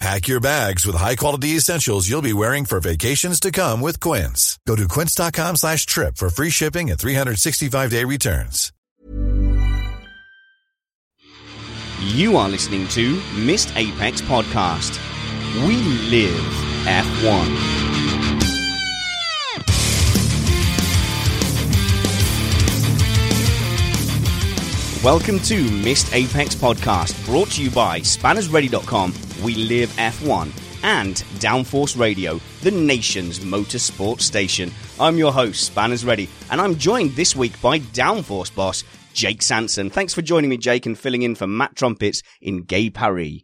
Pack your bags with high-quality essentials you'll be wearing for vacations to come with Quince. Go to quince.com slash trip for free shipping and 365-day returns. You are listening to Missed Apex Podcast. We live F1. Welcome to Missed Apex Podcast, brought to you by SpannersReady.com, We Live F1, and Downforce Radio, the nation's motorsport station. I'm your host, Spanners Ready, and I'm joined this week by Downforce boss, Jake Sanson. Thanks for joining me, Jake, and filling in for Matt Trumpets in Gay Paris.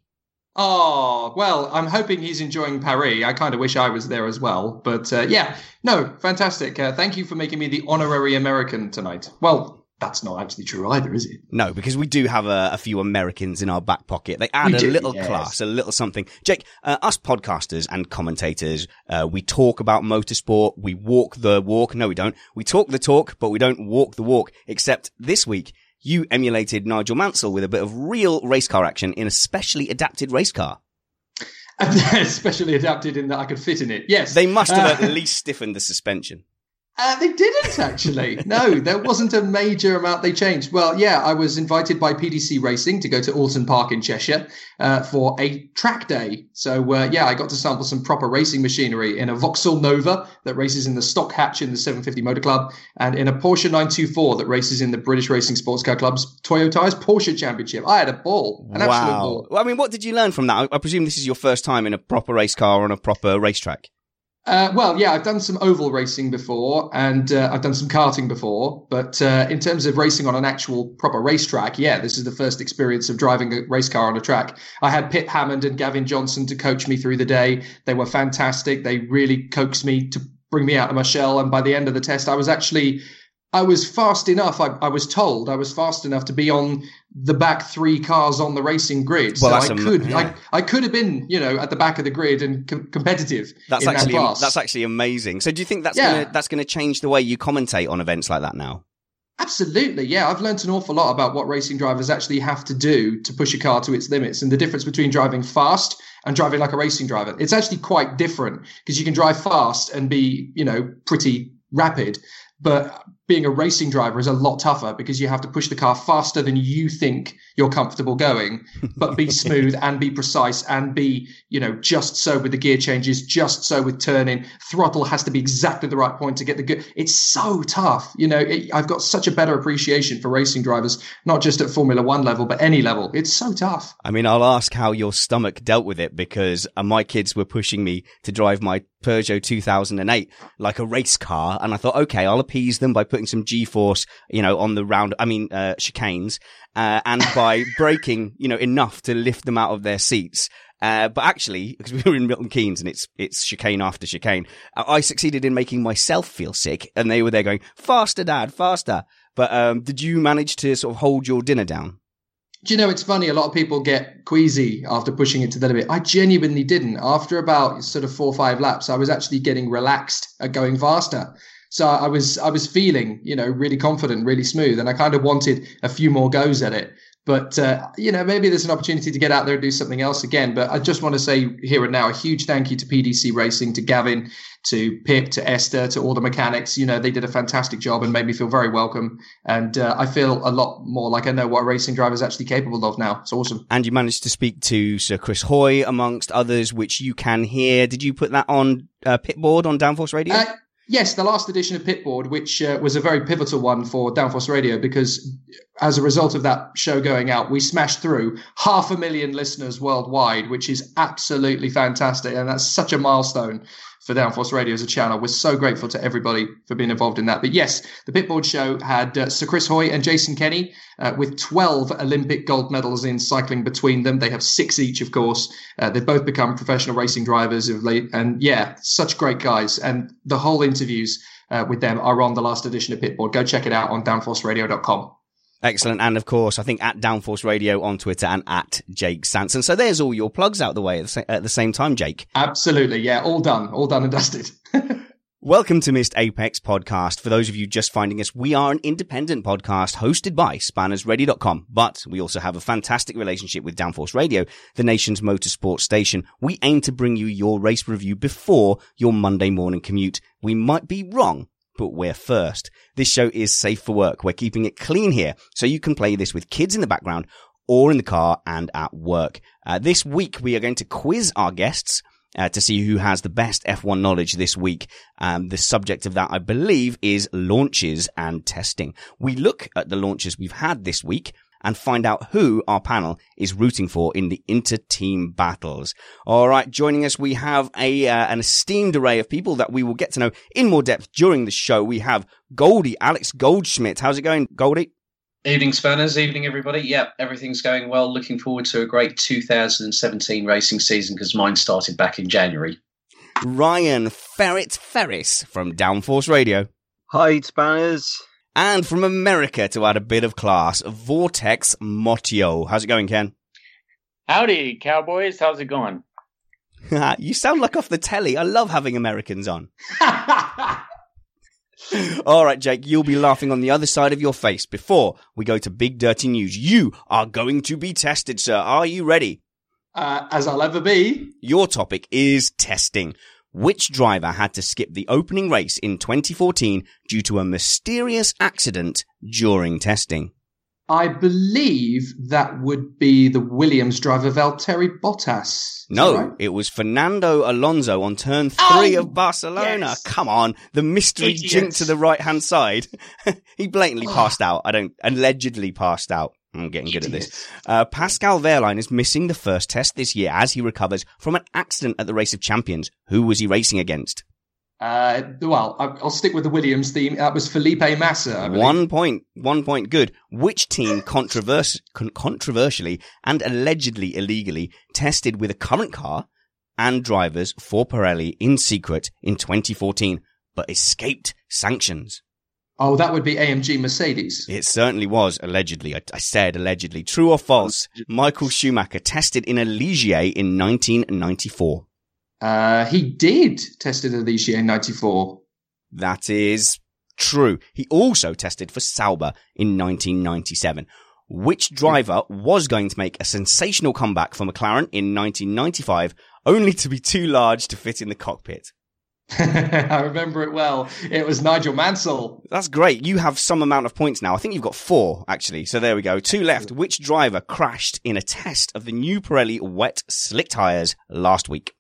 Oh, well, I'm hoping he's enjoying Paris. I kind of wish I was there as well. But uh, yeah, no, fantastic. Uh, thank you for making me the honorary American tonight. Well, that's not actually true either, is it? No, because we do have a, a few Americans in our back pocket. They add We a do, little yes. class, a little something. Jake, uh, us podcasters and commentators, uh, we talk about motorsport. We walk the walk. No, we don't. We talk the talk, but we don't walk the walk. Except this week, you emulated Nigel Mansell with a bit of real race car action in a specially adapted race car. Especially adapted in that I could fit in it. Yes. They must have Uh, at least stiffened the suspension. Uh, they didn't actually. No, there wasn't a major amount they changed. Well, yeah, I was invited by PDC Racing to go to Oulton Park in Cheshire uh, for a track day. So, uh, yeah, I got to sample some proper racing machinery in a Vauxhall Nova that races in the stock hatch in the 750 Motor Club and in a Porsche 924 that races in the British Racing Sports Car Club's Toyota's Porsche Championship. I had a ball, an absolute wow. ball. Well, I mean, what did you learn from that? I presume this is your first time in a proper race car on a proper racetrack. Uh, well, yeah, I've done some oval racing before, and uh, I've done some karting before. But uh, in terms of racing on an actual proper racetrack, yeah, this is the first experience of driving a race car on a track. I had Pip Hammond and Gavin Johnson to coach me through the day. They were fantastic. They really coaxed me to bring me out of my shell. And by the end of the test, I was actually. I was fast enough. I, I was told I was fast enough to be on the back three cars on the racing grid. Well, so I am- could, yeah. I, I could have been, you know, at the back of the grid and com- competitive. That's in actually that class. that's actually amazing. So, do you think that's Yeah. gonna that's gonna change the way you commentate on events like that now? Absolutely, yeah. I've learned an awful lot about what racing drivers actually have to do to push a car to its limits and the difference between driving fast and driving like a racing driver. It's actually quite different because you can drive fast and be, you know, pretty rapid, but being a racing driver is a lot tougher because you have to push the car faster than you think you're comfortable going, but be smooth and be precise and be, you know, just so with the gear changes, just so with turning. Throttle has to be exactly the right point to get the good. It's so tough. You know, it, I've got such a better appreciation for racing drivers, not just at Formula One level, but any level. It's so tough. I mean, I'll ask how your stomach dealt with it because uh, my kids were pushing me to drive my Peugeot 2008 like a race car. And I thought, okay, I'll appease them by putting some G-force, you know, on the round, I mean, uh, chicanes, uh, and by braking, you know, enough to lift them out of their seats. Uh, but actually, because we were in Milton Keynes and it's, it's chicane after chicane, I I succeeded in making myself feel sick and they were there going, faster, dad, faster. But, um, did you manage to sort of hold your dinner down? Do you know it's funny? A lot of people get queasy after pushing it to the limit. I genuinely didn't. After about sort of four or five laps, I was actually getting relaxed at going faster. So I was I was feeling, you know, really confident, really smooth, and I kind of wanted a few more goes at it. But uh, you know, maybe there's an opportunity to get out there and do something else again. But I just want to say here and now a huge thank you to PDC Racing, to Gavin, to Pip, to Esther, to all the mechanics. You know, they did a fantastic job and made me feel very welcome. And uh, I feel a lot more like I know what a racing driver is actually capable of now. It's awesome. And you managed to speak to Sir Chris Hoy, amongst others, which you can hear. Did you put that on uh, Pitboard on Downforce Radio? Yes, the last edition of Pitboard, which uh, was a very pivotal one for Downforce Radio, because as a result of that show going out, we smashed through half a million listeners worldwide, which is absolutely fantastic. And that's such a milestone for Downforce Radio as a channel. We're so grateful to everybody for being involved in that. But yes, the Pitboard show had uh, Sir Chris Hoy and Jason Kenny uh, with 12 Olympic gold medals in cycling between them. They have six each, of course. Uh, they've both become professional racing drivers of late. And yeah, such great guys. And the whole interviews uh, with them are on the last edition of Pitboard. Go check it out on downforceradio.com. Excellent. And of course, I think at Downforce Radio on Twitter and at Jake Sanson. So there's all your plugs out the way at the, sa- at the same time, Jake. Absolutely. Yeah. All done. All done and dusted. Welcome to Missed Apex podcast. For those of you just finding us, we are an independent podcast hosted by spannersready.com, but we also have a fantastic relationship with Downforce Radio, the nation's motorsport station. We aim to bring you your race review before your Monday morning commute. We might be wrong, but we're first. This show is safe for work. We're keeping it clean here, so you can play this with kids in the background or in the car and at work. Uh, this week, we are going to quiz our guests uh, to see who has the best F1 knowledge this week. Um, the subject of that, I believe, is launches and testing. We look at the launches we've had this week and find out who our panel is rooting for in the inter-team battles. All right, joining us, we have a uh, an esteemed array of people that we will get to know in more depth during the show. We have Goldie, Alex Goldschmidt. How's it going, Goldie? Evening, Spanners. Evening, everybody. Yep, everything's going well. Looking forward to a great 2017 racing season because mine started back in January. Ryan Ferret Ferris from Downforce Radio. Hi, Spanners. And from America to add a bit of class, Vortex Motio. How's it going, Ken? Howdy, Cowboys. How's it going? you sound like off the telly. I love having Americans on. All right, Jake, you'll be laughing on the other side of your face before we go to big dirty news. You are going to be tested, sir. Are you ready? Uh, as I'll ever be. Your topic is testing. Which driver had to skip the opening race in 2014 due to a mysterious accident during testing? I believe that would be the Williams driver Valtteri Bottas. No, right? it was Fernando Alonso on turn oh, three Oh, of Barcelona. yes. Come on, the mystery Idiot. jink to the right hand side. he blatantly oh. passed out. I don't, allegedly passed out. I'm getting good at this. Uh, Pascal Wehrlein is missing the first test this year as he recovers from an accident at the Race of Champions. Who was he racing against? Uh, well, I- I'll stick with the Williams theme. That was Felipe Massa. I believe. One point, one point, good. Which team controvers- con- controversially and allegedly illegally tested with a current car and drivers for Pirelli in secret in 2014, but escaped sanctions? Oh, that would be AMG Mercedes. It certainly was allegedly. I, I said allegedly. True or false? Michael Schumacher tested in a Ligier in 1994. Uh, he did test in the Ligier in 94. That is true. He also tested for Sauber in 1997. Which driver was going to make a sensational comeback for McLaren in 1995, only to be too large to fit in the cockpit? I remember it well. It was Nigel Mansell. That's great. You have some amount of points now. I think you've got four, actually. So there we go. Two left. Which driver crashed in a test of the new Pirelli wet slick tyres last week?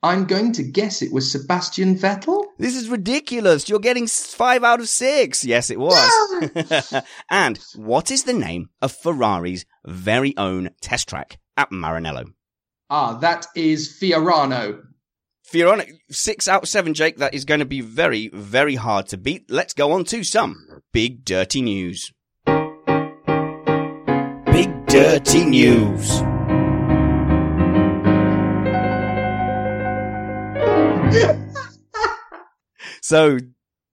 I'm going to guess it was Sebastian Vettel. This is ridiculous. You're getting five out of six. Yes, it was. and what is the name of Ferrari's very own test track at Maranello? Ah, that is Fiorano. Fiorano, six out of seven, Jake. That is going to be very, very hard to beat. Let's go on to some big dirty news. Big dirty news. So,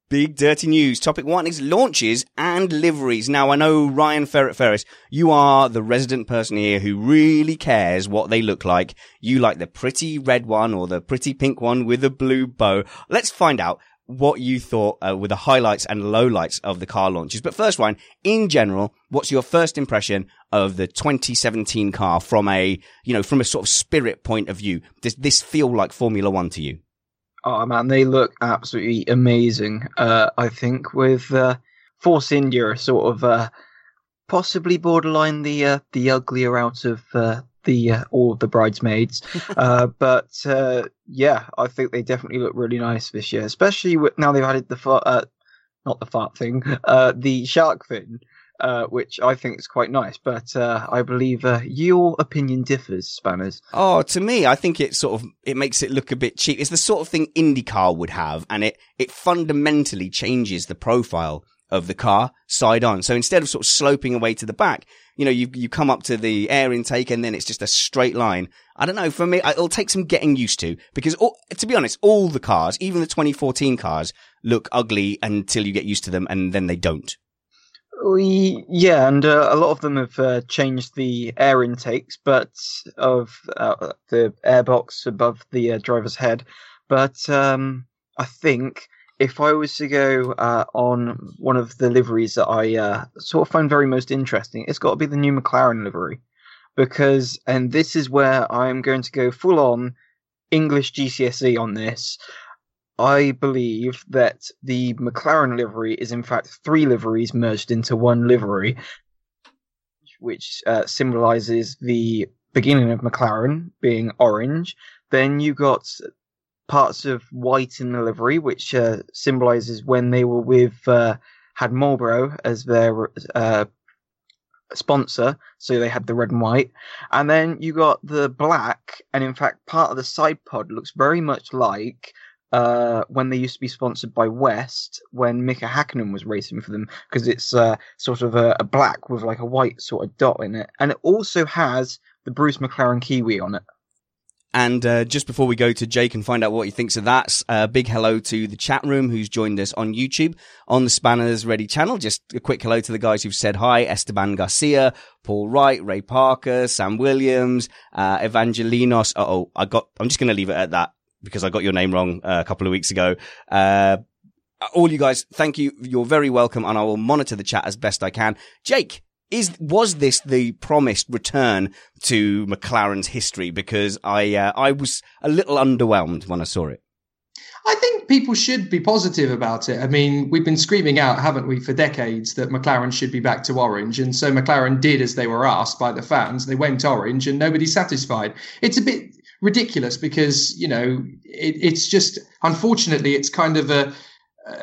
big dirty news. Topic one is launches and liveries. Now, I know Ryan Ferret Ferris, you are the resident person here who really cares what they look like. You like the pretty red one or the pretty pink one with a blue bow. Let's find out. what you thought uh, were the highlights and lowlights of the car launches. But first, Ryan, in general, what's your first impression of the 2017 car from a, you know, from a sort of spirit point of view? Does this feel like Formula One to you? Oh man, they look absolutely amazing. Uh, I think with uh, Force India, sort of uh, possibly borderline the uh, the uglier out of uh, the uh, all of the bridesmaids. uh, but uh, yeah, I think they definitely look really nice this year, especially with, now they've added the fart, uh, not the fart thing, uh, the shark fin. Uh, which I think is quite nice, but uh, I believe uh, your opinion differs, Spanners. Oh, to me, I think it sort of it makes it look a bit cheap. It's the sort of thing IndyCar would have, and it it fundamentally changes the profile of the car side on. So instead of sort of sloping away to the back, you know, you, you come up to the air intake and then it's just a straight line. I don't know. For me, it'll take some getting used to because all, to be honest, all the cars, even the 2014 cars look ugly until you get used to them and then they don't. We, yeah, and uh, a lot of them have uh, changed the air intakes, but of uh, the airbox above the uh, driver's head. But um, I think if I was to go uh, on one of the liveries that I uh, sort of find very most interesting, it's got to be the new McLaren livery. Because, and this is where I'm going to go full on English GCSE on this. I believe that the McLaren livery is in fact three liveries merged into one livery, which uh, symbolizes the beginning of McLaren being orange. Then you got parts of white in the livery, which uh, symbolizes when they were with uh, had Marlboro as their uh, sponsor, so they had the red and white. And then you got the black, and in fact, part of the side pod looks very much like. Uh, when they used to be sponsored by West, when Mika Hakkinen was racing for them, because it's uh, sort of a, a black with like a white sort of dot in it, and it also has the Bruce McLaren Kiwi on it. And uh, just before we go to Jake and find out what he thinks of that, a uh, big hello to the chat room who's joined us on YouTube on the Spanners Ready channel. Just a quick hello to the guys who've said hi: Esteban Garcia, Paul Wright, Ray Parker, Sam Williams, uh, Evangelinos. Oh, I got. I'm just going to leave it at that because I got your name wrong uh, a couple of weeks ago. Uh, all you guys, thank you. You're very welcome, and I will monitor the chat as best I can. Jake, is was this the promised return to McLaren's history? Because I uh, I was a little underwhelmed when I saw it. I think people should be positive about it. I mean, we've been screaming out, haven't we, for decades that McLaren should be back to orange. And so McLaren did as they were asked by the fans. They went orange and nobody's satisfied. It's a bit ridiculous because, you know, it, it's just, unfortunately, it's kind of a,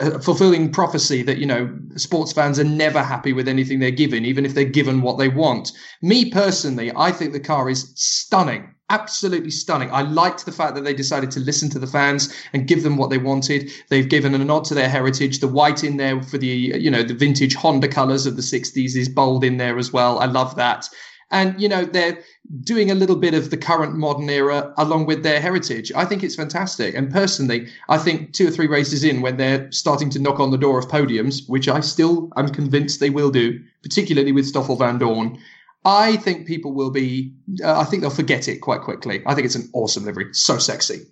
a fulfilling prophecy that you know sports fans are never happy with anything they're given even if they're given what they want. Me personally i think the car is stunning absolutely stunning. I liked the fact that they decided to listen to the fans and give them what they wanted. They've given a nod to their heritage. The white in there for the you know the vintage honda colors of the 60s is bold in there as well. I love that and you know they're doing a little bit of the current modern era along with their heritage. I think it's fantastic. And personally, I think two or three races in, when they're starting to knock on the door of podiums, which I still am convinced they will do, particularly with Stoffel Vandoorne, I think people will be. Uh, I think they'll forget it quite quickly. I think it's an awesome livery, so sexy.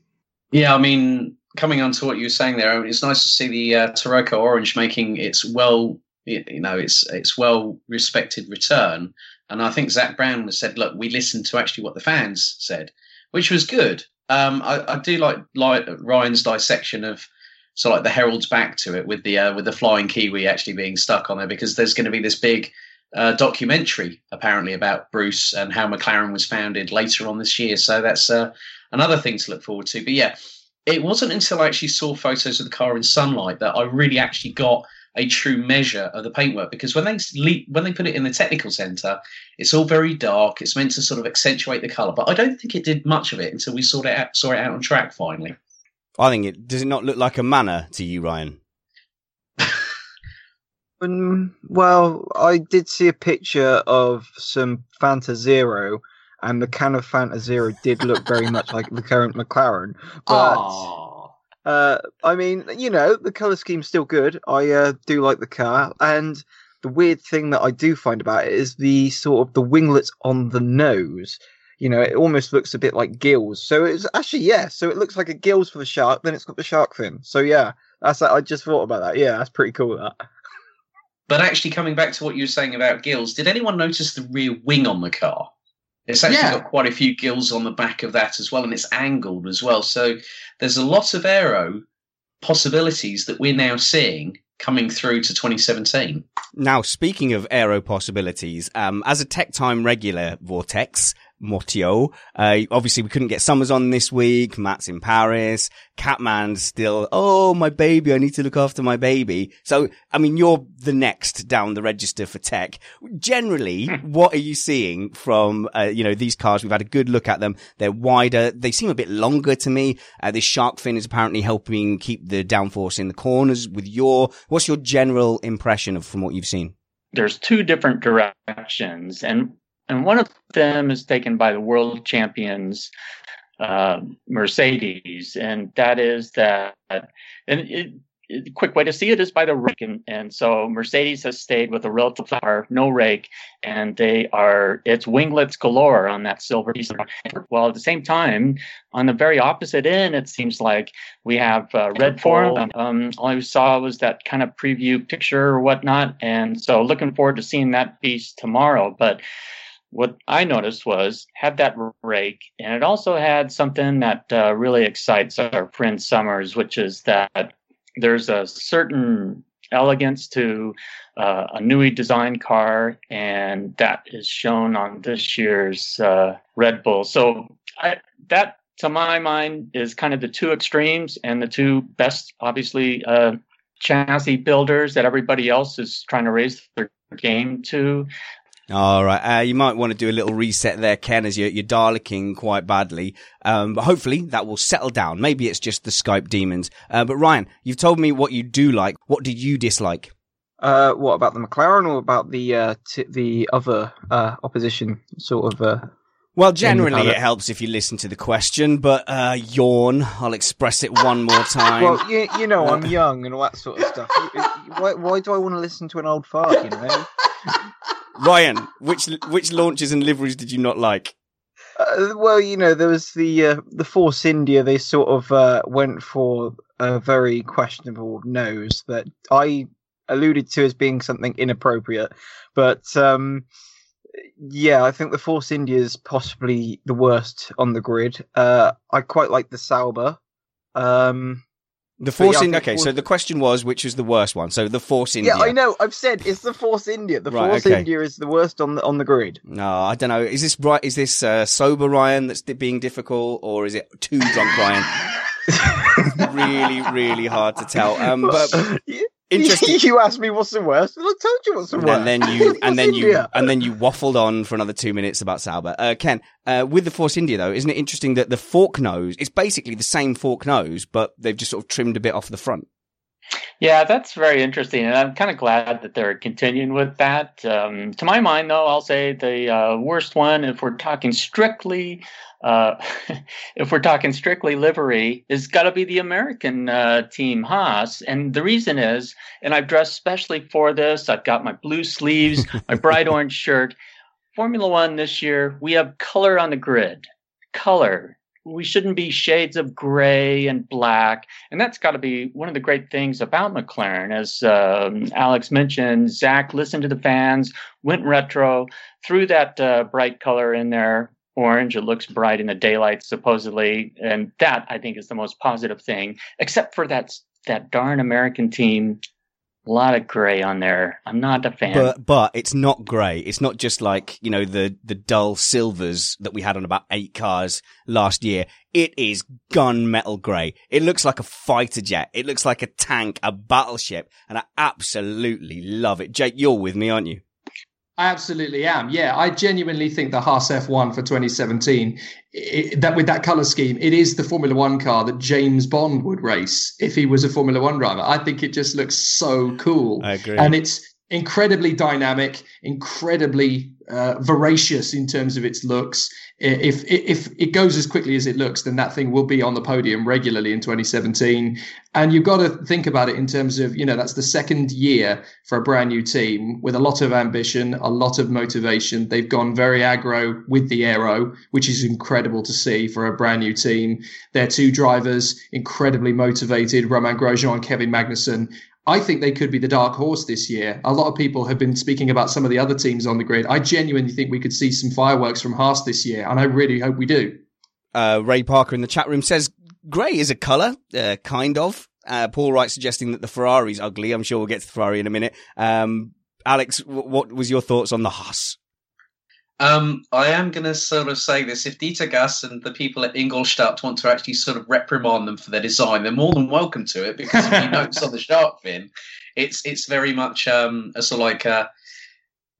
Yeah, I mean, coming on to what you were saying there, it's nice to see the uh, Tarocco Orange making its well, you know, its its well respected return. And I think Zak Brown said, look, we listened to actually what the fans said, which was good. Um, I, I, do like, like Ryan's dissection of so like the herald's back to it with the uh, with the flying kiwi actually being stuck on there because there's going to be this big uh, documentary apparently about Bruce and how McLaren was founded later on this year. So that's uh, another thing to look forward to. But yeah, it wasn't until I actually saw photos of the car in sunlight that I really actually got a true measure of the paintwork. Because when they when they put it in the technical center it's all very dark. It's meant to sort of accentuate the color but i don't think it did much of it until we saw it out saw it out on track finally. I think it does it not look like a manor to you ryan? Um, well i did see a picture of some fanta zero and the can of fanta zero did look very much like the current mclaren but Aww uh, I mean, you know, the color scheme's still good. I uh, do like the car, and the weird thing that I do find about it is the sort of the winglets on the nose. You know, it almost looks a bit like gills. So it's actually yeah. So it looks like a gills for the shark. Then it's got the shark fin. So yeah, That's I just thought about that. Yeah, that's pretty cool. That. But actually, coming back to what you were saying about gills, did anyone notice the rear wing on the car? It's actually Yeah. got quite a few gills on the back of that as well, and it's angled as well. So there's a lot of aero possibilities that we're now seeing coming through to 2017. Now, speaking of aero possibilities, um, as a Tech Time regular, Vortex, Motio, uh, obviously we couldn't get Summers on this week. Matt's in Paris. Catman's still, oh, my baby, I need to look after my baby. So, I mean, you're the next down the register for tech. Generally, what are you seeing from, uh, you know, these cars? We've had a good look at them. They're wider. They seem a bit longer to me. Uh, this shark fin is apparently helping keep the downforce in the corners with your, what's your general impression of from what you've seen? There's two different directions, and and one of them is taken by the world champions, uh, Mercedes, and that is that. And it, it, quick way to see it is by the rake, and, and so Mercedes has stayed with a relative flower, no rake, and they are it's winglets galore on that silver piece. While at the same time, on the very opposite end, it seems like we have uh, Red Bull. Um, all I saw was that kind of preview picture or whatnot, and so looking forward to seeing that piece tomorrow. But what I noticed was had that rake, and it also had something that uh, really excites our friend Summers, which is that there's a certain elegance to uh, a newly designed car, and that is shown on this year's uh, Red Bull. So I, that, to my mind, is kind of the two extremes and the two best, obviously, uh, chassis builders that everybody else is trying to raise their game to. All right. Uh, you might want to do a little reset there, Ken, as you're, you're Daleking quite badly. Um, but hopefully that will settle down. Maybe it's just the Skype demons. Uh, but Ryan, you've told me what you do like. What do you dislike? Uh, what about the McLaren or about the uh, t- the other uh, opposition sort of? Uh... Well, generally it helps if you listen to the question, but uh, yawn. I'll express it one more time. Well, you, you know, I'm young and all that sort of stuff. why, why do I want to listen to an old fart? You know. Ryan, which which launches and liveries did you not like? Uh, well, you know, there was the uh, the Force India. They sort of uh, went for a very questionable nose that I alluded to as being something inappropriate. But um, yeah, I think the Force India is possibly the worst on the grid. Uh, I quite like the Sauber. Um, The Force yeah, India. Okay, so the question was which was the worst one. So the Force India. yeah, I know. I've said it's the Force India. The Right, Force okay. India is the worst on the on the grid. No, I don't know. Is this right? Is this uh, sober Ryan that's being difficult, or is it too drunk Ryan? really, really hard to tell. Um, but interesting. you asked me what's the worst, and I told you what's the worst. and then you and then you India. and then you waffled on for another two minutes about Sauber. Uh, Ken, uh, with the Force India though, isn't it interesting that the fork nose it's basically the same fork nose, but they've just sort of trimmed a bit off the front. Yeah, that's very interesting, and I'm kind of glad that they're continuing with that. Um, to my mind, though, I'll say the uh, worst one, if we're talking strictly, uh, if we're talking strictly livery, is got to be the American uh, team Haas, and the reason is, and I've dressed specially for this. I've got my blue sleeves, my bright orange shirt. Formula One this year, we have color on the grid. Color. We shouldn't be shades of gray and black. And that's got to be one of the great things about McLaren. As um, Alex mentioned, Zak listened to the fans, went retro, threw that uh, bright color in there. Orange, it looks bright in the daylight, supposedly. And that, I think, is the most positive thing, except for that, that darn American team. A lot of gray on there. I'm not a fan. But but it's not grey. It's not just like you know the the dull silvers that we had on about eight cars last year. It is gunmetal grey. It looks like a fighter jet. It looks like a tank, a battleship, and I absolutely love it. Jake, you're with me, aren't you? I absolutely am. Yeah, I genuinely think the Haas F1 for 2017, i that with that color scheme, it is the Formula One car that James Bond would race if he was a Formula One driver. I think it just looks so cool. I agree. And it's incredibly dynamic, incredibly uh, voracious in terms of its looks. If if it goes as quickly as it looks, then that thing will be on the podium regularly in 2017. And you've got to think about it in terms of you know that's the second year for a brand new team with a lot of ambition, a lot of motivation. They've gone very aggro with the aero, which is incredible to see for a brand new team. Their two drivers incredibly motivated, Romain Grosjean and Kevin Magnussen I think they could be the dark horse this year. A lot of people have been speaking about some of the other teams on the grid. I genuinely think we could see some fireworks from Haas this year, and I really hope we do. Uh, Ray Parker in the chat room says grey is a colour, uh, kind of. Uh, Paul Wright suggesting that the Ferrari's ugly. I'm sure we'll get to the Ferrari in a minute. Um, Alex, w- what was your thoughts on the Haas? Um, I am going to sort of say this. If Dieter Gass and the people at Ingolstadt want to actually sort of reprimand them for their design, they're more than welcome to it because if you notice on the shark fin, it's it's very much um, a sort of like a,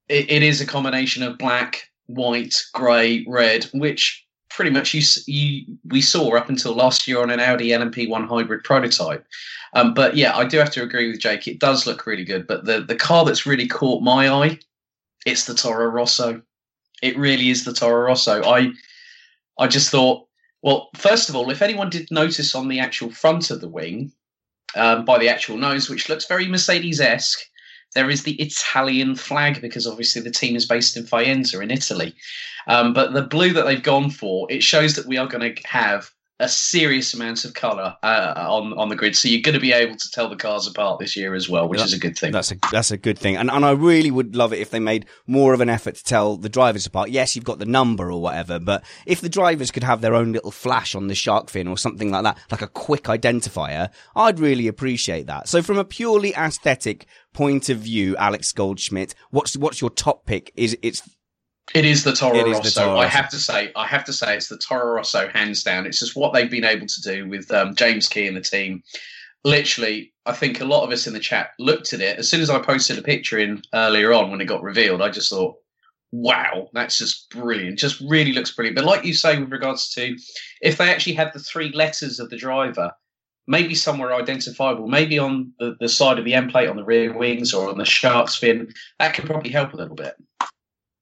it, it is a combination of black, white, grey, red, which pretty much you, you we saw up until last year on an Audi LMP1 hybrid prototype. Um, but yeah, I do have to agree with Jake. It does look really good, but the the car that's really caught my eye, it's the Toro Rosso it really is the Toro Rosso. I I just thought, well, first of all, if anyone did notice on the actual front of the wing, um, by the actual nose, which looks very Mercedes esque, there is the Italian flag because obviously the team is based in Faenza in Italy. Um, but the blue that they've gone for, it shows that we are going to have a serious amount of color uh, on on the grid, so you're going to be able to tell the cars apart this year as well, which is a good thing. That's a that's a good thing, and and I really would love it if they made more of an effort to tell the drivers apart. Yes, you've got the number or whatever, but if the drivers could have their own little flash on the shark fin or something like that, like a quick identifier, I'd really appreciate that. So from a purely aesthetic point of view, Alex Goldschmidt, what's what's your top pick? Is it's it is the Toro Rosso. The Toro I have to say, I have to say, it's the Toro Rosso hands down. It's just what they've been able to do with um, James Key and the team. Literally, I think a lot of us in the chat looked at it as soon as I posted a picture in earlier on when it got revealed. I just thought, wow, that's just brilliant. Just really looks brilliant. But like you say, with regards to if they actually had the three letters of the driver, maybe somewhere identifiable, maybe on the, the side of the end plate on the rear wings or on the shark's fin, that could probably help a little bit.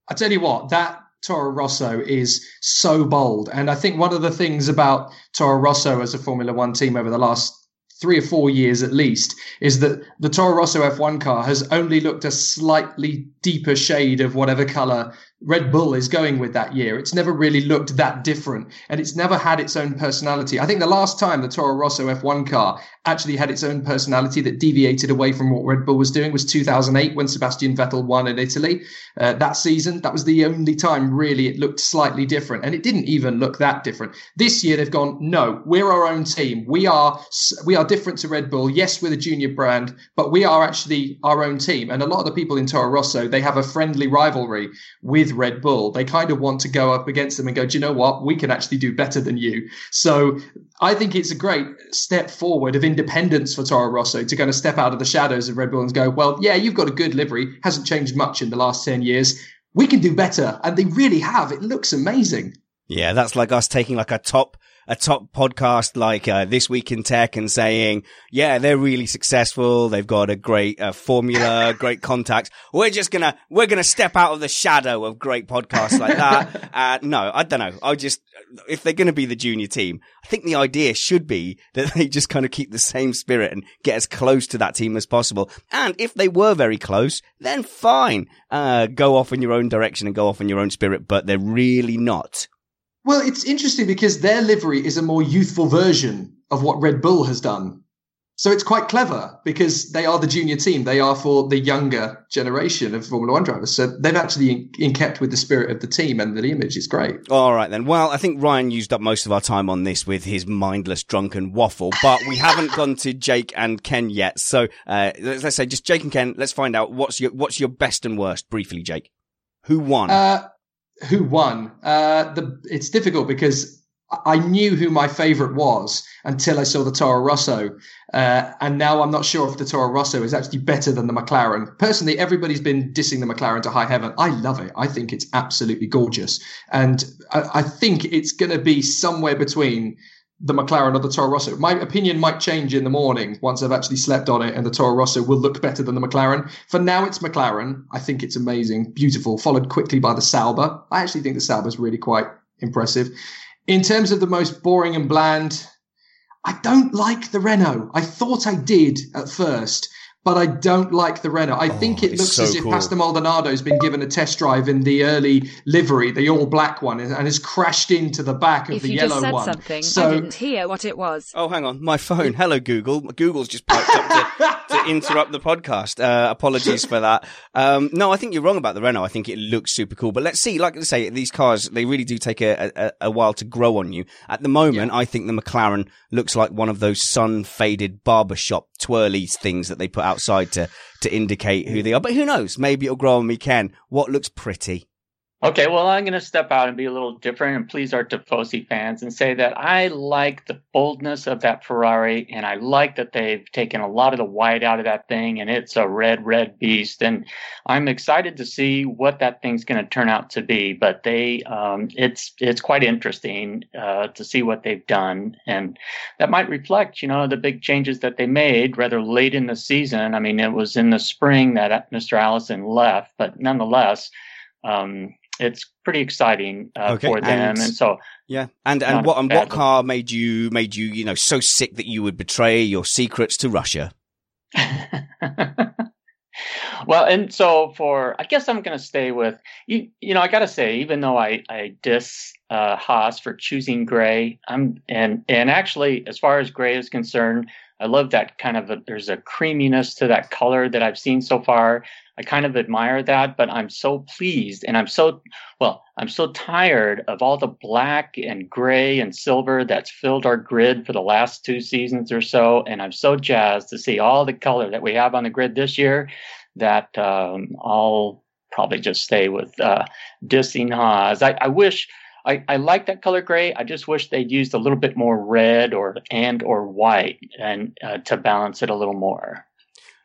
I tell you what, that Toro Rosso is so bold. And I think one of the things about Toro Rosso as a Formula One team over the last three or four years at least is that the Toro Rosso F1 car has only looked a slightly deeper shade of whatever color Red Bull is going with that year. It's never really looked that different and it's never had its own personality. I think the last time the Toro Rosso F1 car actually had its own personality that deviated away from what Red Bull was doing was 2008 when Sebastian Vettel won in Italy. Uh, that season, that was the only time really it looked slightly different and it didn't even look that different. This year they've gone, no, we're our own team. We are, we are different to Red Bull. Yes, we're the junior brand, but we are actually our own team. And a lot of the people in Toro Rosso, they have a friendly rivalry with with Red Bull. They kind of want to go up against them and go, do you know what? We can actually do better than you. So I think it's a great step forward of independence for Toro Rosso to kind of step out of the shadows of Red Bull and go, well, yeah, you've got a good livery. Hasn't changed much in the last 10 years. We can do better. And they really have. It looks amazing. Yeah, that's like us taking like a top a top podcast like uh, This Week in Tech and saying, yeah, they're really successful. They've got a great uh, formula, great contacts. We're just gonna, we're gonna step out of the shadow of great podcasts like that. Uh, no, I don't know. I just, if they're gonna be the junior team, I think the idea should be that they just kind of keep the same spirit and get as close to that team as possible. And if they were very close, then fine. Uh, go off in your own direction and go off in your own spirit, but they're really not. Well, it's interesting because their livery is a more youthful version of what Red Bull has done. So it's quite clever because they are the junior team. They are for the younger generation of Formula One drivers. So they've actually in, in kept with the spirit of the team and the image. is great. All right then. Well, I think Ryan used up most of our time on this with his mindless drunken waffle, but we haven't gone to Jake and Ken yet. So uh, let's say just Jake and Ken. Let's find out what's your what's your best and worst briefly, Jake. Who won? Uh, who won? Uh, the it's difficult because I knew who my favorite was until I saw the Toro Rosso, uh, and now I'm not sure if the Toro Rosso is actually better than the McLaren. Personally, everybody's been dissing the McLaren to high heaven. I love it. I think it's absolutely gorgeous, and I, I think it's going to be somewhere between the McLaren or the Toro Rosso. My opinion might change in the morning once I've actually slept on it, and the Toro Rosso will look better than the McLaren. For now, it's McLaren. I think it's amazing, beautiful, followed quickly by the Sauber. I actually think the Sauber is really quite impressive. In terms of the most boring and bland, I don't like the Renault. I thought I did at first but I don't like the Renault. I oh, think it looks so as if cool. Pastor Maldonado's been given a test drive in the early livery, the all black one, and has crashed into the back of if the you yellow just said one. Something, so I didn't hear what it was. Oh, hang on, my phone. Hello, Google. Google's just piped up to, to interrupt the podcast. Uh, apologies for that. Um, no, I think you're wrong about the Renault. I think it looks super cool, but let's see. Like I say, these cars they really do take a, a, a while to grow on you. At the moment, yeah. I think the McLaren looks like one of those sun faded barbershop twirly things that they put outside to to indicate who they are. But who knows? Maybe it'll grow on me, Ken. What looks pretty? Okay, well, I'm going to step out and be a little different and please our Tifosi fans and say that I like the boldness of that Ferrari and I like that they've taken a lot of the white out of that thing and it's a red, red beast. And I'm excited to see what that thing's going to turn out to be. But they, um, it's it's quite interesting uh, to see what they've done, and that might reflect, you know, the big changes that they made rather late in the season. I mean, it was in the spring that Mr. Allison left, but nonetheless. Um, it's pretty exciting uh, okay. for them. And, and, so, yeah. And and what and what car made you made you you know so sick that you would betray your secrets to Russia? well, and so for I guess I'm going to stay with you. You know, I got to say, even though I I diss uh, Haas for choosing gray, I'm and and actually, as far as gray is concerned. I love that kind of a, there's a creaminess to that color that I've seen so far. I kind of admire that, but I'm so pleased and I'm so, well, I'm so tired of all the black and gray and silver that's filled our grid for the last two seasons or so. And I'm so jazzed to see all the color that we have on the grid this year that um, I'll probably just stay with uh, dissing Haas. I, I wish. I, I like that color gray. I just wish they'd used a little bit more red or and or white and uh, to balance it a little more.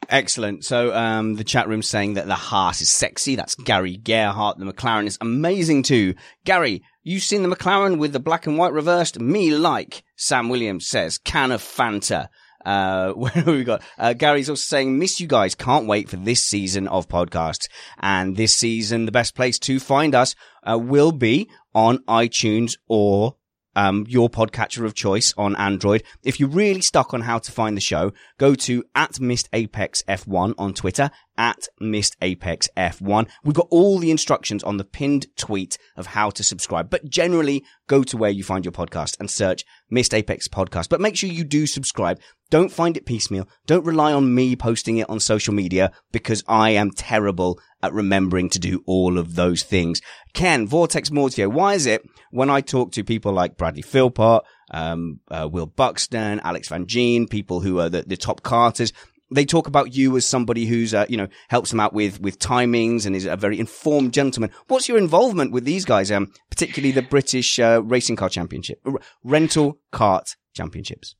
Excellent. So, um, the chat room saying that the Haas is sexy. That's Gary Gerhardt. The McLaren is amazing too. Gary, you've seen the McLaren with the black and white reversed? Me like, Sam Williams says. Can of Fanta. Uh, where have we got? Uh, Gary's also saying, miss you guys. Can't wait for this season of podcasts. And this season, the best place to find us, uh, will be on iTunes or um, your podcatcher of choice on Android. If you're really stuck on how to find the show, go to at Missed Apex F1 on Twitter, at Missed Apex F1. We've got all the instructions on the pinned tweet of how to subscribe, but generally go to where you find your podcast and search Missed Apex Podcast. But make sure you do subscribe. Don't find it piecemeal. Don't rely on me posting it on social media because I am terrible at remembering to do all of those things. Ken, Vortex Motio, why is it when I talk to people like Bradley Philpott, um, uh, Will Buxton, Alex Van Gene, people who are the, the top karters, they talk about you as somebody who's, uh, you know, helps them out with, with timings and is a very informed gentleman. What's your involvement with these guys? Um, particularly the British, uh, racing car championship, R- rental kart championships.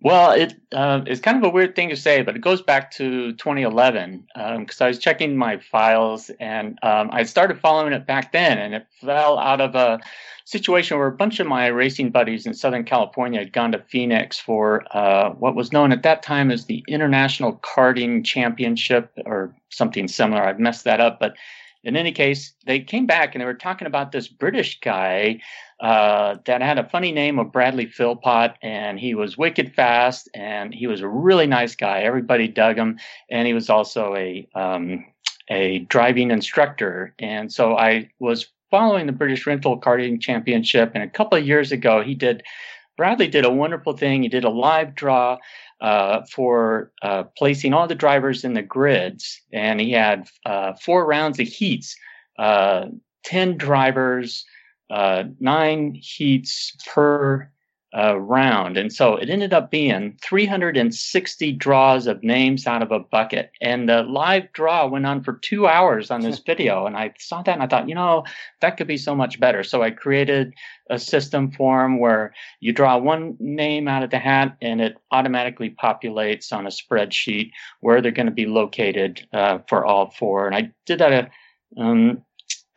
Well, it uh, it's kind of a weird thing to say, but it goes back to 2011 because um, I was checking my files and um, I started following it back then, and it fell out of a situation where a bunch of my racing buddies in Southern California had gone to Phoenix for uh, what was known at that time as the International Karting Championship or something similar. I've messed that up, but in any case, they came back and they were talking about this British guy uh, that had a funny name of Bradley Philpott, and he was wicked fast, and he was a really nice guy. Everybody dug him, and he was also a um, a driving instructor. And so I was following the British Rental Karting Championship, and a couple of years ago, he did. Bradley did a wonderful thing. He did a live draw uh, for uh, placing all the drivers in the grids, and he had uh, four rounds of heats, uh, ten drivers, uh, nine heats per uh, round. And so it ended up being 360 draws of names out of a bucket. And the live draw went on for two hours on this video. And I saw that and I thought, you know, that could be so much better. So I created a system form where you draw one name out of the hat and it automatically populates on a spreadsheet where they're going to be located uh, for all four. And I did that. A, um,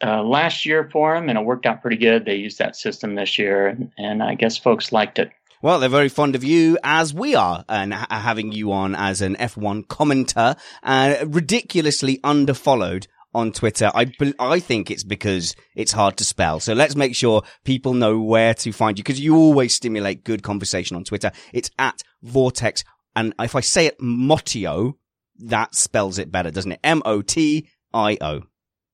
uh, last year for them, and it worked out pretty good. They used that system this year, and, and I guess folks liked it. Well, they're very fond of you as we are, and ha- having you on as an F1 commenter, uh, ridiculously underfollowed on Twitter. I I think it's because it's hard to spell. So let's make sure people know where to find you because you always stimulate good conversation on Twitter. It's at Vortex, and if I say it Motio, that spells it better, doesn't it? M O T I O.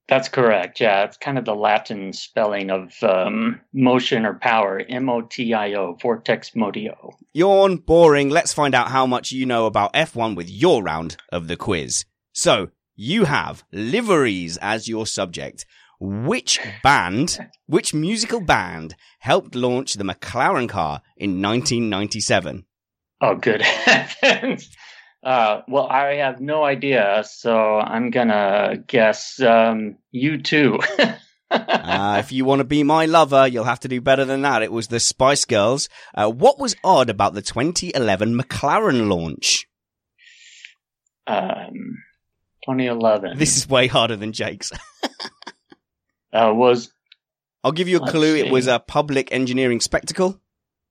That's correct. Yeah, it's kind of the Latin spelling of um, motion or power. M O T I O, Vortex Motio. Yawn, boring. Let's find out how much you know about F1 with your round of the quiz. So, you have liveries as your subject. Which band, which musical band helped launch the McLaren car in 1997? Oh, good heavens. Uh, well, I have no idea, so I'm gonna guess um, U2. uh, if you want to be my lover, you'll have to do better than that. It was the Spice Girls. Uh, what was odd about the 2011 McLaren launch? Um, 2011. This is way harder than Jake's. uh, was. I'll give you a clue. See. It was a public engineering spectacle.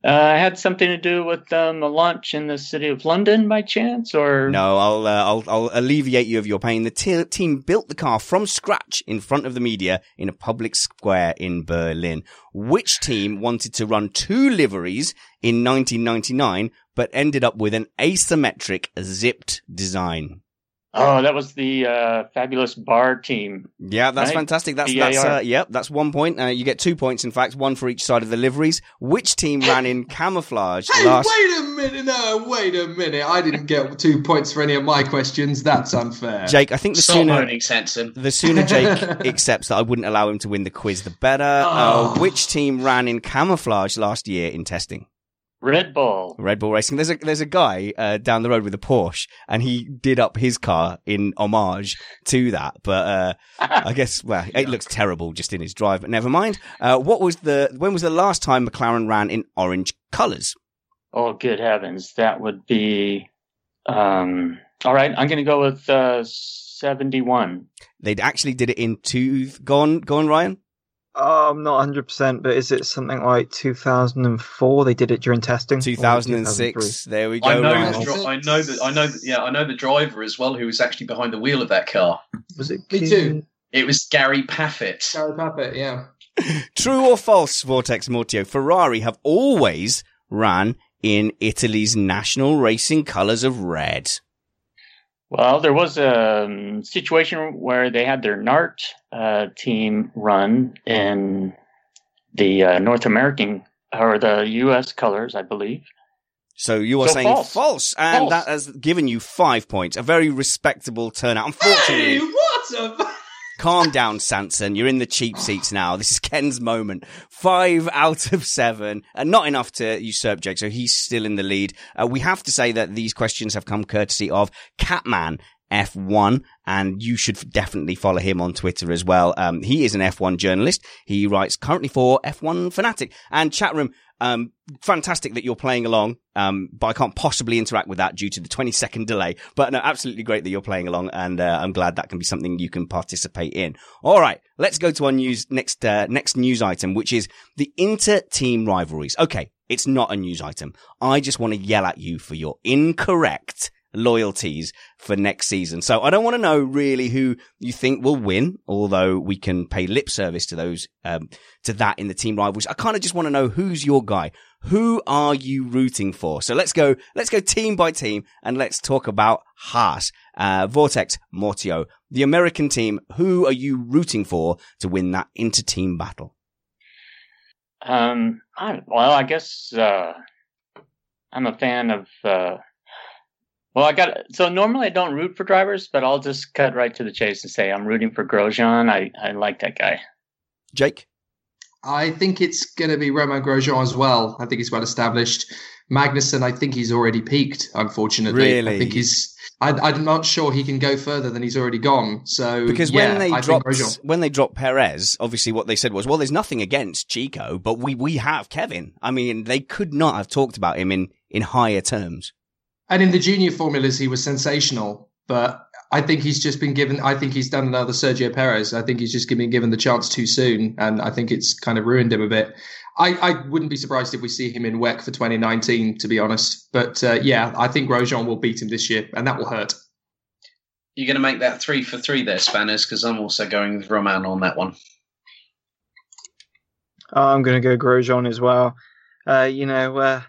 Uh, had something to do with um, a launch in the city of London by chance, or no? I'll uh, I'll I'll alleviate you of your pain. The t- team built the car from scratch in front of the media in a public square in Berlin. Which team wanted to run two liveries in 1999, but ended up with an asymmetric zipped design? Oh, that was the uh, fabulous bar team. Yeah, that's right? fantastic. That's B-A-R. that's uh, yep. That's one point. Uh, you get two points, in fact, one for each side of the liveries. Which team ran in camouflage? Hey, last... wait a minute! No, wait a minute. I didn't get two points for any of my questions. That's unfair. Jake, I think the Stop sooner the sooner Jake accepts that I wouldn't allow him to win the quiz, the better. Uh, oh. which team ran in camouflage last year in testing? Red Bull. Red Bull Racing. There's a there's a guy uh, down the road with a Porsche, and he did up his car in homage to that. But uh, I guess well, it looks terrible just in his drive. But never mind. Uh, what was the when was the last time McLaren ran in orange colours? Oh, good heavens! That would be. Um, all right, I'm going to go with uh, 71. They'd actually did it in two. Go on, go on, Ryan. Oh, I'm not 100%, but is it something like 2004? They did it during testing? 2006. There we go. I know, the, I know that. I know that. Yeah, I know the driver as well, who was actually behind the wheel of that car. Was it? Me too. It was Gary Paffett. Gary Paffett, yeah. True or false, Vortex Motio? Ferrari have always ran in Italy's national racing colours of red. Well, there was a um, situation where they had their NART uh, team run in the uh, North American or the U.S. colors, I believe. So you are so saying false. false, and false. that has given you five points. A very respectable turnout. Unfortunately, hey, what a Calm down, Sanson. You're in the cheap seats now. This is Ken's moment. Five out of seven. and not enough to usurp Jake, so he's still in the lead. Uh, we have to say that these questions have come courtesy of Catman F1, and you should definitely follow him on Twitter as well. Um, he is an F1 journalist. He writes currently for F1 Fanatic and chat room. Um, fantastic that you're playing along. Um, but I can't possibly interact with that due to the 20 second delay. But no, absolutely great that you're playing along. And, uh, I'm glad that can be something you can participate in. All right. Let's go to our news next, uh, next news item, which is the inter team rivalries. Okay. It's not a news item. I just want to yell at you for your incorrect loyalties for next season. So I don't want to know really who you think will win, although we can pay lip service to those, um, to that in the team rivals. I kind of just want to know who's your guy. Who are you rooting for? So let's go, let's go team by team and let's talk about Haas, uh, Vortex, Motio, the American team. Who are you rooting for to win that inter team battle? Um, I, well, I guess, uh, I'm a fan of, uh, well, I got so normally I don't root for drivers, but I'll just cut right to the chase and say I'm rooting for Grosjean. I, I like that guy. Jake? I think it's going to be Romain Grosjean as well. I think he's well established. Magnussen, I think he's already peaked, unfortunately. Really? I think he's. I, am not sure he can go further than he's already gone. So because yeah, when they I dropped when they dropped Perez, obviously what they said was, well, there's nothing against Chico, but we we have Kevin. I mean, they could not have talked about him in in higher terms. And in the junior formulas, he was sensational. But I think he's just been given. I think he's done another Sergio Perez. I think he's just been given the chance too soon, and I think it's kind of ruined him a bit. I, I wouldn't be surprised if we see him in WEC for 2019, to be honest. But uh, yeah, I think Grosjean will beat him this year, and that will hurt. You're going to make that three for three there, Spanners, because I'm also going with Romain on that one. I'm going to go Grosjean as well. Uh, you know, uh,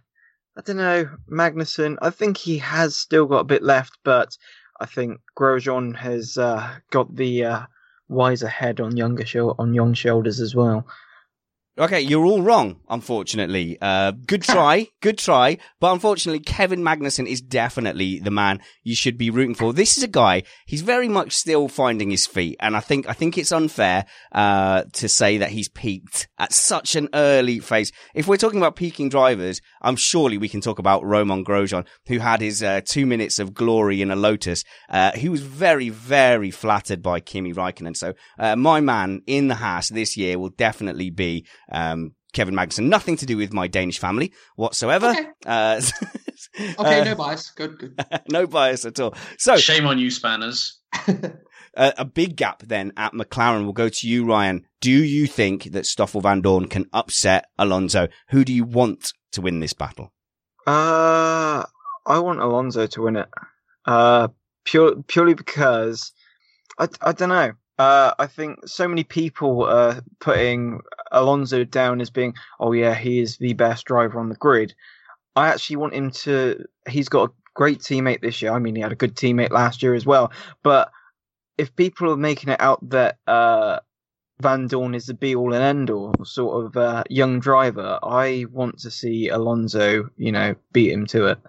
I don't know, Magnussen. I think he has still got a bit left, but I think Grosjean has uh, got the uh, wiser head on younger on young shoulders as well. Okay, you're all wrong, unfortunately. Uh, good try, good try. But unfortunately, Kevin Magnussen is definitely the man you should be rooting for. This is a guy, he's very much still finding his feet. And I think, I think it's unfair, uh, to say that he's peaked at such an early phase. If we're talking about peaking drivers, I'm surely we can talk about Romain Grosjean, who had his, uh, two minutes of glory in a Lotus. Uh, he was very, very flattered by Kimi Raikkonen. So, uh, my man in the Haas this year will definitely be, um, Kevin Magnussen. Nothing to do with my Danish family whatsoever. Okay, uh, okay uh, no bias. Good, good. no bias at all. So shame on you, Spanners. uh, a big gap then at McLaren will go to you, Ryan. Do you think that Stoffel Vandoorne can upset Alonso? Who do you want to win this battle? Uh, I want Alonso to win it. Uh, pure, purely because I, I don't know. Uh, I think so many people are putting Alonso down as being, oh yeah, he is the best driver on the grid. I actually want him to. He's got a great teammate this year. I mean, he had a good teammate last year as well. But if people are making it out that uh, Vandoorne is the be all and end all sort of uh, young driver, I want to see Alonso, you know, beat him to it.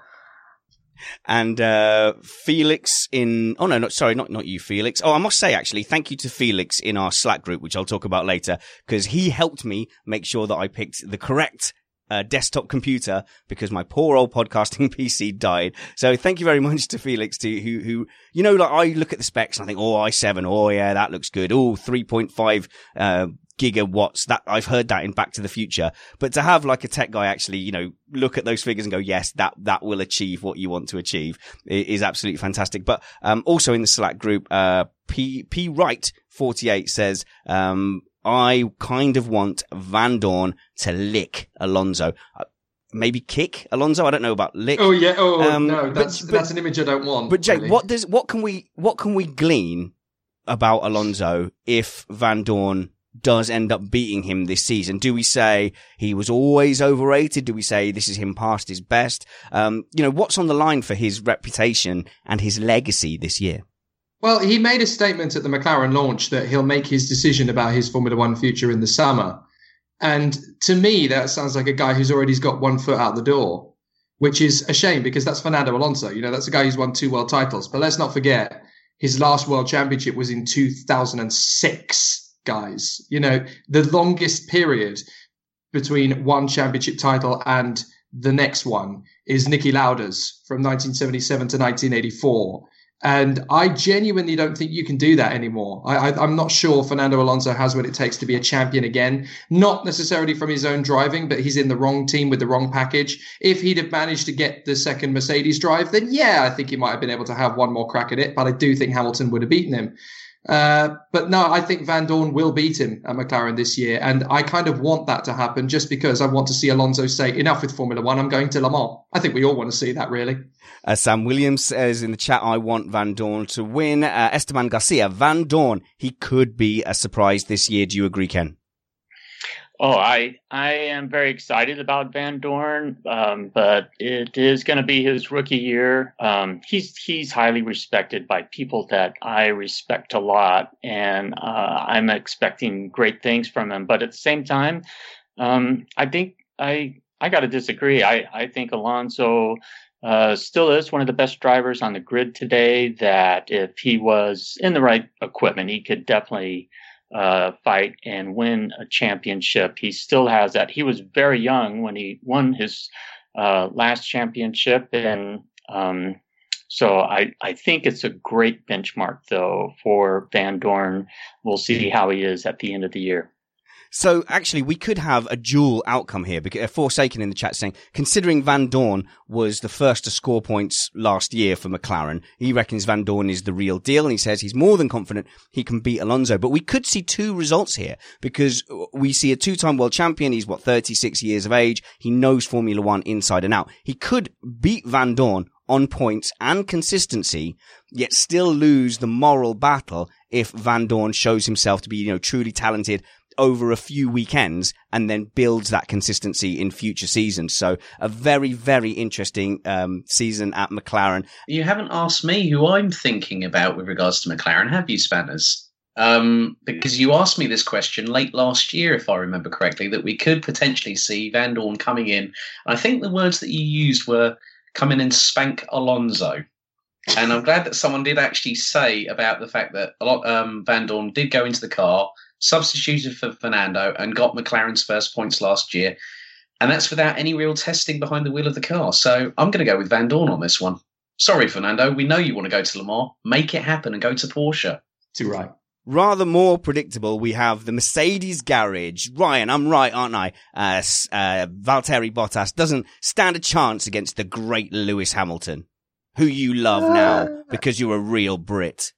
And uh, Felix in oh no, not sorry, not not you, Felix. Oh, I must say actually, thank you to Felix in our Slack group, which I'll talk about later, because he helped me make sure that I picked the correct uh, desktop computer because my poor old podcasting PC died. So thank you very much to Felix to who, who, you know, like I look at the specs and I think, oh, i7, oh yeah, that looks good. Oh, 3.5, uh, gigawatts. That I've heard that in Back to the Future, but to have like a tech guy actually, you know, look at those figures and go, yes, that that will achieve what you want to achieve is absolutely fantastic. But um, also in the Slack group, uh, P P Wright forty eight says, um, I kind of want Vandoorne to lick Alonso. Uh, maybe kick Alonso. I don't know about lick. Oh yeah. Oh um, no, that's but, that's an image I don't want. But Jake, really. what does what can we what can we glean about Alonso if Vandoorne does end up beating him this season? Do we say he was always overrated? Do we say this is him past his best? Um, you know, what's on the line for his reputation and his legacy this year? Well, he made a statement at the McLaren launch that he'll make his decision about his Formula One future in the summer. And to me, that sounds like a guy who's already got one foot out the door, which is a shame because that's Fernando Alonso. You know, that's a guy who's won two world titles. But let's not forget, his last world championship was in 2006 guys. You know, the longest period between one championship title and the next one is Niki Lauda's from 1977 to 1984. And I genuinely don't think you can do that anymore. I, am not sure Fernando Alonso has what it takes to be a champion again. Not necessarily from his own driving, but he's in the wrong team with the wrong package. If he'd have managed to get the second Mercedes drive, then yeah, I think he might have been able to have one more crack at it. But I do think Hamilton would have beaten him. Uh, but no, I think Vandoorne will beat him at McLaren this year. And I kind of want that to happen just because I want to see Alonso say, enough with Formula One, I'm going to Le Mans. I think we all want to see that, really. Uh, Sam Williams says in the chat, I want Vandoorne to win. Uh, Esteban Garcia, Van Dorn, he could be a surprise this year. Do you agree, Ken? Oh, I I am very excited about Vandoorne, um, but it is going to be his rookie year. Um, he's he's highly respected by people that I respect a lot, and uh, I'm expecting great things from him. But at the same time, um, I think I I got to disagree. I I think Alonso. Uh, still is one of the best drivers on the grid today. That if he was in the right equipment, he could definitely uh, fight and win a championship. He still has that. He was very young when he won his uh, last championship, and um, so I, I think it's a great benchmark though for Vandoorne. We'll see how he is at the end of the year. So actually, we could have a dual outcome here. Because uh, Forsaken in the chat saying, considering Vandoorne was the first to score points last year for McLaren, he reckons Vandoorne is the real deal, and he says he's more than confident he can beat Alonso. But we could see two results here because we see a two-time world champion. He's what 36 years of age. He knows Formula One inside and out. He could beat Vandoorne on points and consistency, yet still lose the moral battle if Vandoorne shows himself to be, you know, truly talented over a few weekends and then builds that consistency in future seasons. So a very, very interesting um, season at McLaren. You haven't asked me who I'm thinking about with regards to McLaren, have you, Spanners? Um, because you asked me this question late last year, if I remember correctly, that we could potentially see Vandoorne coming in. I think the words that you used were come in and spank Alonso. And I'm glad that someone did actually say about the fact that a lot um, Vandoorne did go into the car substituted for Fernando, and got McLaren's first points last year. And that's without any real testing behind the wheel of the car. So I'm going to go with Vandoorne on this one. Sorry, Fernando. We know you want to go to Le Mans. Make it happen and go to Porsche. Too right. Rather more predictable, we have the Mercedes garage. Ryan, I'm right, aren't I? Uh, uh, Valtteri Bottas doesn't stand a chance against the great Lewis Hamilton, who you love now uh, because you're a real Brit.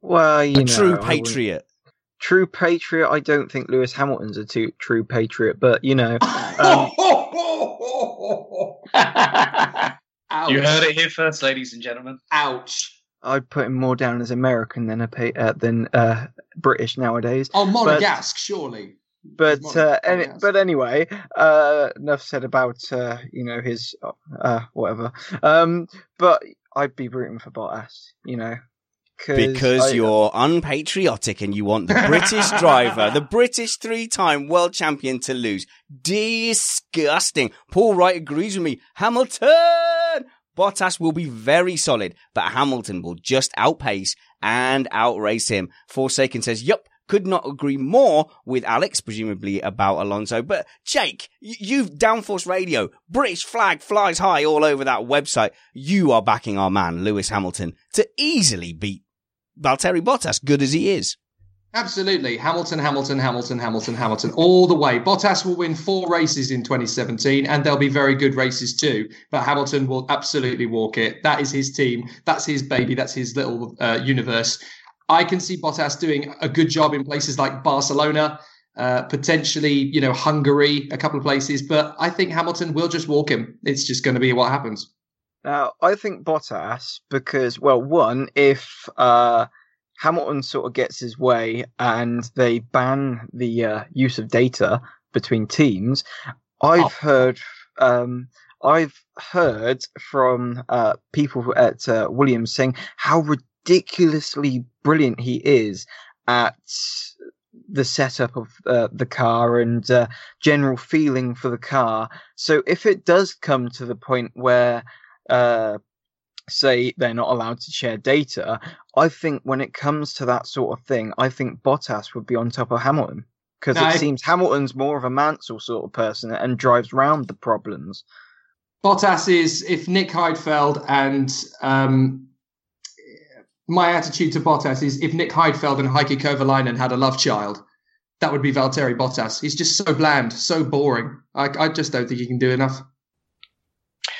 Well, you a know, true patriot true patriot. I don't think Lewis Hamilton's a too, true patriot, but you know. Um, you heard it here first, ladies and gentlemen. Ouch. I'd put him more down as American than a uh, than uh, British nowadays. Oh, Monegasque, surely. But uh, any, but anyway, uh, enough said about uh, you know his uh, whatever. Um, but I'd be rooting for Bottas. You know, because I, you're unpatriotic and you want the British driver, the British three-time world champion to lose. Disgusting. Paul Wright agrees with me. Hamilton! Bottas will be very solid, but Hamilton will just outpace and outrace him. Forsaken says, yup, could not agree more with Alex, presumably about Alonso. But Jake, you've downforce radio, British flag flies high all over that website. You are backing our man, Lewis Hamilton, to easily beat Valtteri Bottas, good as he is. Absolutely. Hamilton, Hamilton, Hamilton, Hamilton, Hamilton, all the way. Bottas will win four races in 2017, and they'll be very good races too. But Hamilton will absolutely walk it. That is his team. That's his baby. That's his little uh, universe. I can see Bottas doing a good job in places like Barcelona, uh, potentially, you know, Hungary, a couple of places. But I think Hamilton will just walk him. It's just going to be what happens. Now, I think Bottas, because, well, one, if uh, Hamilton sort of gets his way and they ban the uh, use of data between teams, I've oh. heard. Um, I've heard from uh, people at uh, Williams saying how ridiculously brilliant he is at the setup of uh, the car and uh, general feeling for the car. So if it does come to the point where uh, say they're not allowed to share data, I think when it comes to that sort of thing, I think Bottas would be on top of Hamilton because no, it I... seems Hamilton's more of a Mansell sort of person and drives round the problems. Bottas is if Nick Heidfeld and um, my attitude to Bottas is if Nick Heidfeld and Heikki Kovalainen had a love child, that would be Valtteri Bottas. He's just so bland, so boring. I, I just don't think he can do enough.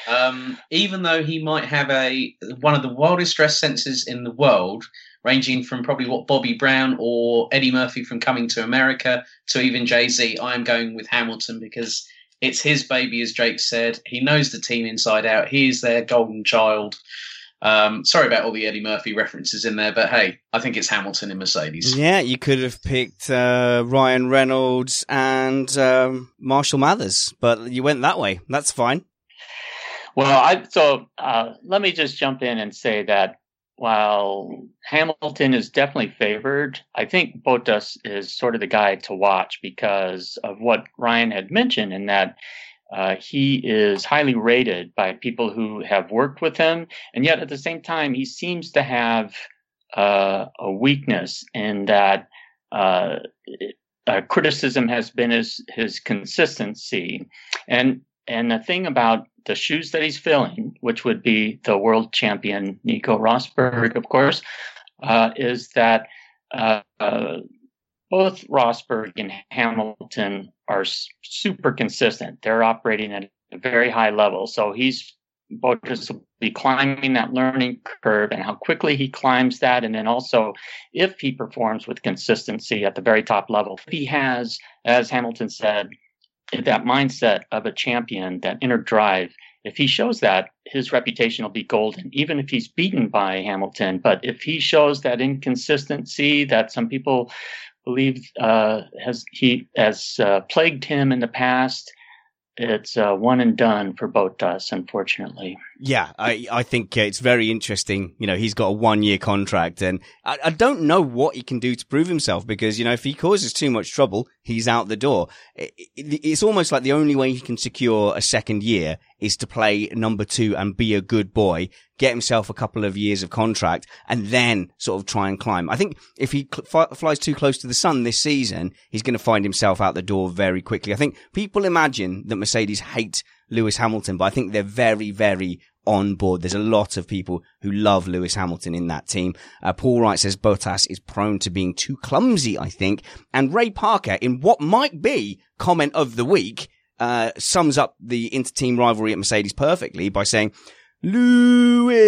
Um, even though he might have a one of the wildest stress senses in the world, ranging from probably what Bobby Brown or Eddie Murphy from Coming to America to even Jay Z, I'm going with Hamilton because it's his baby, as Jake said. He knows the team inside out. He is their golden child. Um, sorry about all the Eddie Murphy references in there, but hey, I think it's Hamilton and Mercedes. Yeah, you could have picked uh, Ryan Reynolds and um, Marshall Mathers, but you went that way. That's fine. Well, I so uh, let me just jump in and say that while Hamilton is definitely favored, I think Bottas is sort of the guy to watch because of what Ryan had mentioned, in that uh, he is highly rated by people who have worked with him, and yet at the same time, he seems to have uh, a weakness in that uh, uh criticism has been his his consistency, and and the thing about the shoes that he's filling, which would be the world champion Nico Rosberg, of course, uh, is that uh, uh, both Rosberg and Hamilton are super consistent. They're operating at a very high level. So he's be climbing that learning curve and how quickly he climbs that. And then also if he performs with consistency at the very top level, he has, as Hamilton said, that mindset of a champion, that inner drive, if he shows that, his reputation will be golden, even if he's beaten by Hamilton. But if he shows that inconsistency that some people believe uh, has he has uh, plagued him in the past, it's uh, one and done for Bottas, unfortunately. Yeah, I, I think it's very interesting. You know, he's got a one year contract and I, I don't know what he can do to prove himself because, you know, if he causes too much trouble, he's out the door. It, it, it's almost like the only way he can secure a second year is to play number two and be a good boy, get himself a couple of years of contract and then sort of try and climb. I think if he cl- flies too close to the sun this season, he's going to find himself out the door very quickly. I think people imagine that Mercedes hate Lewis Hamilton, but I think they're very, very on board. There's a lot of people who love Lewis Hamilton in that team. Uh, Paul Wright says Bottas is prone to being too clumsy, I think. And Ray Parker, in what might be comment of the week, uh, sums up the inter-team rivalry at Mercedes perfectly by saying, Lewis.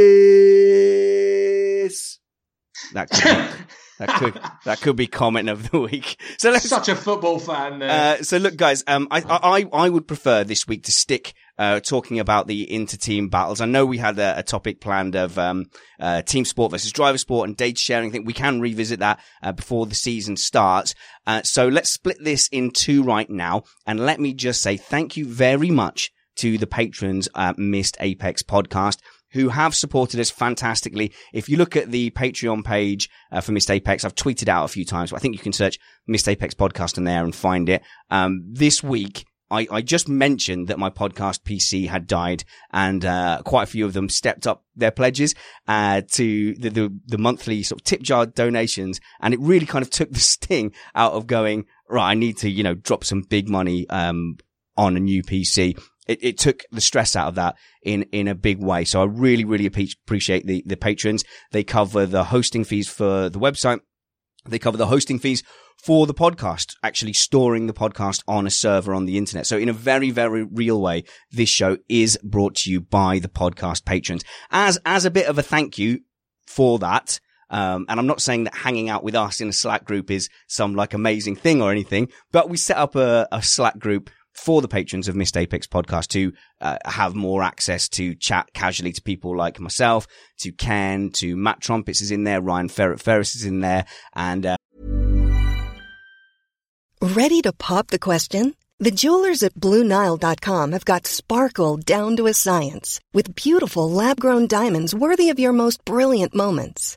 That that could that could be comment of the week. So let's such a football fan. Uh, so look, guys, um, I, I I would prefer this week to stick uh, talking about the inter-team battles. I know we had a, a topic planned of um, uh, team sport versus driver sport and data sharing. I think we can revisit that uh, before the season starts. Uh, so let's split this in two right now, and let me just say thank you very much to the patrons at Missed Apex podcast who have supported us fantastically. If you look at the Patreon page uh, for Missed Apex, I've tweeted out a few times, but I think you can search Missed Apex podcast in there and find it. Um, this week, I, I just mentioned that my podcast PC had died and, uh, quite a few of them stepped up their pledges, uh, to the, the, the monthly sort of tip jar donations. And it really kind of took the sting out of going, right, I need to, you know, drop some big money, um, on a new PC it, it took the stress out of that in, in a big way. So I really, really appreciate the, the patrons. They cover the hosting fees for the website. They cover the hosting fees for the podcast, actually storing the podcast on a server on the internet. So in a very, very real way, this show is brought to you by the podcast patrons. As, as a bit of a thank you for that, um, and I'm not saying that hanging out with us in a Slack group is some like amazing thing or anything, but we set up a, a Slack group for the patrons of Missed Apex podcast to uh, have more access to chat casually to people like myself, to Ken, to Matt Trumpets is in there, Ryan Ferris is in there, and. Uh... Ready to pop the question? The jewelers at BlueNile.com have got sparkle down to a science with beautiful lab grown diamonds worthy of your most brilliant moments.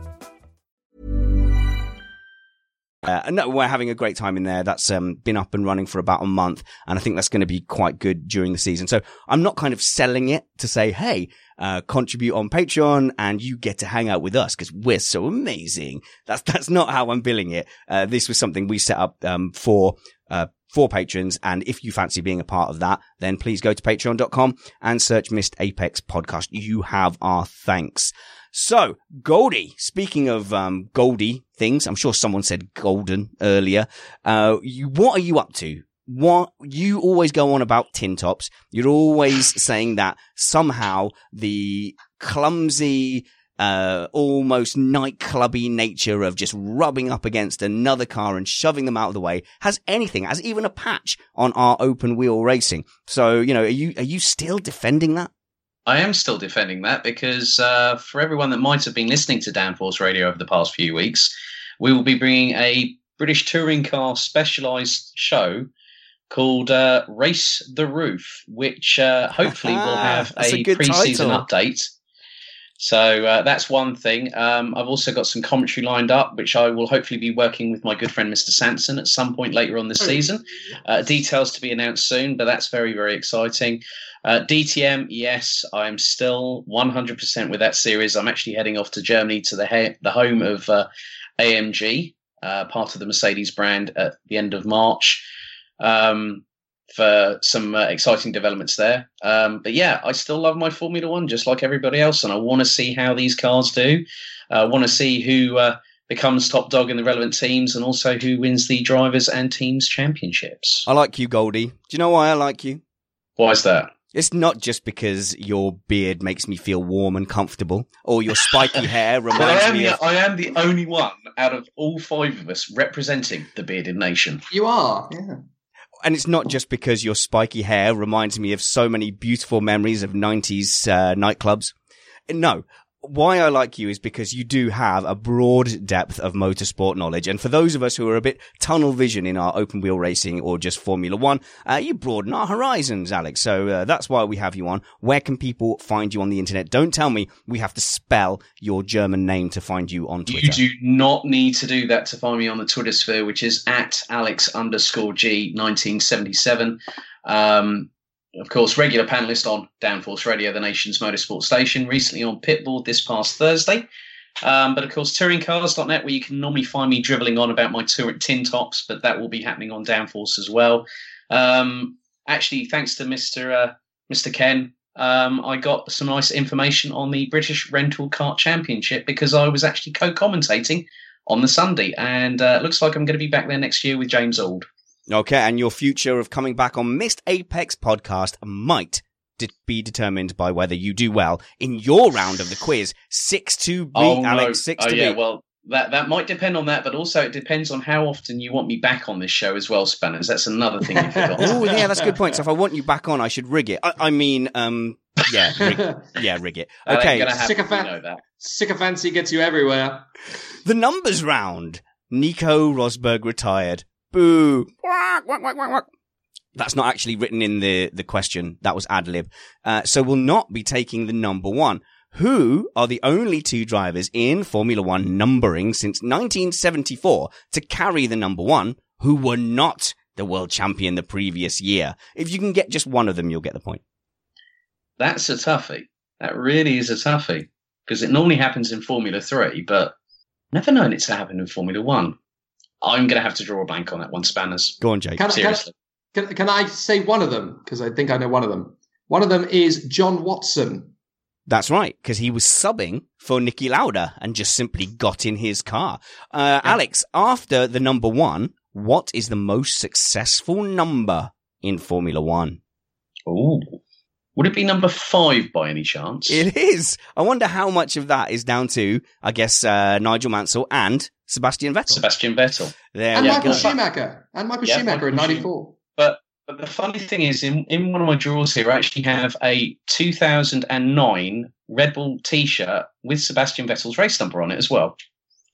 Uh, no, we're having a great time in there. That's um, been up and running for about a month, and I think that's going to be quite good during the season. So I'm not kind of selling it to say, "Hey, uh, contribute on Patreon and you get to hang out with us because we're so amazing." That's that's not how I'm billing it. Uh, this was something we set up um, for uh, for patrons. And if you fancy being a part of that, then please go to patreon.com and search Missed Apex podcast. You have our thanks. So, Goldie, speaking of um, Goldie things, I'm sure someone said golden earlier. Uh, you, what are you up to? What you always go on about tin tops. You're always saying that somehow the clumsy, uh, almost nightclubby nature of just rubbing up against another car and shoving them out of the way has anything, has even a patch on our open wheel racing. So, you know, are you, are you still defending that? I am still defending that because uh, for everyone that might have been listening to Downforce Radio over the past few weeks, we will be bringing a British touring car specialised show called uh, Race the Roof, which uh, hopefully will have a, a pre-season title. update. So uh, that's one thing. Um, I've also got some commentary lined up, which I will hopefully be working with my good friend Mr. Sanson at some point later on this season. Uh, details to be announced soon, but that's very, very exciting. Uh, DTM, yes, I'm still 100% with that series. I'm actually heading off to Germany to the he- the home of uh, AMG, uh, part of the Mercedes brand, at the end of March. Um, for some uh, exciting developments there. Um, but yeah, I still love my Formula One just like everybody else, and I want to see how these cars do. I want to see who uh, becomes top dog in the relevant teams, and also who wins the drivers and teams championships. I like you, Goldie. Do you know why I like you? Why is that? It's not just because your beard makes me feel warm and comfortable, or your spiky hair But I reminds am, me of. I am the only one out of all five of us representing the bearded nation. You are, yeah. And it's not just because your spiky hair reminds me of so many beautiful memories of 90s uh, nightclubs. No. Why I like you is because you do have a broad depth of motorsport knowledge. And for those of us who are a bit tunnel vision in our open wheel racing or just Formula One, uh, you broaden our horizons, Alex. So uh, that's why we have you on. Where can people find you on the internet? Don't tell me we have to spell your German name to find you on Twitter. You do not need to do that to find me on the Twitter sphere, which is at Alex underscore G 1977. Um, of course, regular panelist on Downforce Radio, the nation's motorsport station, recently on Pitboard this past Thursday. Um, but of course, touringcars.net, where you can normally find me dribbling on about my tour at tin tops, but that will be happening on Downforce as well. Um, actually, thanks to Mr. Uh, Mr. Ken, um, I got some nice information on the British Rental Kart Championship because I was actually co-commentating on the Sunday, and uh, looks like I'm going to be back there next year with James Auld. Okay, and your future of coming back on Missed Apex podcast might de- be determined by whether you do well in your round of the quiz. Six to beat, Oh, Alex. no. Six oh, to yeah, beat. well, that that might depend on that, but also it depends on how often you want me back on this show as well, Spanners. That's another thing you forgot. Oh, yeah, that's a good point. So if I want you back on, I should rig it. I, I mean, um, yeah, rig, yeah, rig it. Okay, gonna you know that. Sycophancy gets you everywhere. the numbers round. Nico Rosberg retired. Boo. Quack, quack, quack, quack, quack. That's not actually written in the, the question. That was ad lib. Uh, so we'll not be taking the number one. Who are the only two drivers in Formula One numbering since 1974 to carry the number one who were not the world champion the previous year? If you can get just one of them, you'll get the point. That's a toughie. That really is a toughie because it normally happens in Formula Three, but never known it to happen in Formula One. I'm going to have to draw a blank on that one, Spanners. Go on, Jake. Can, I- can, Seriously. can, can I say one of them? Because I think I know one of them. One of them is John Watson. That's right, because he was subbing for Niki Lauda and just simply got in his car. Uh, Alex, after the number one, what is the most successful number in Formula One? Ooh. Would it be number five by any chance? It is. I wonder how much of that is down to, I guess, uh, Nigel Mansell and Sebastian Vettel. Sebastian Vettel. there and we Michael go. Schumacher. And Michael Yeah, Schumacher in Michael 94. But but the funny thing is, in, in one of my drawers here, I actually have a 2009 Red Bull T-shirt with Sebastian Vettel's race number on it as well.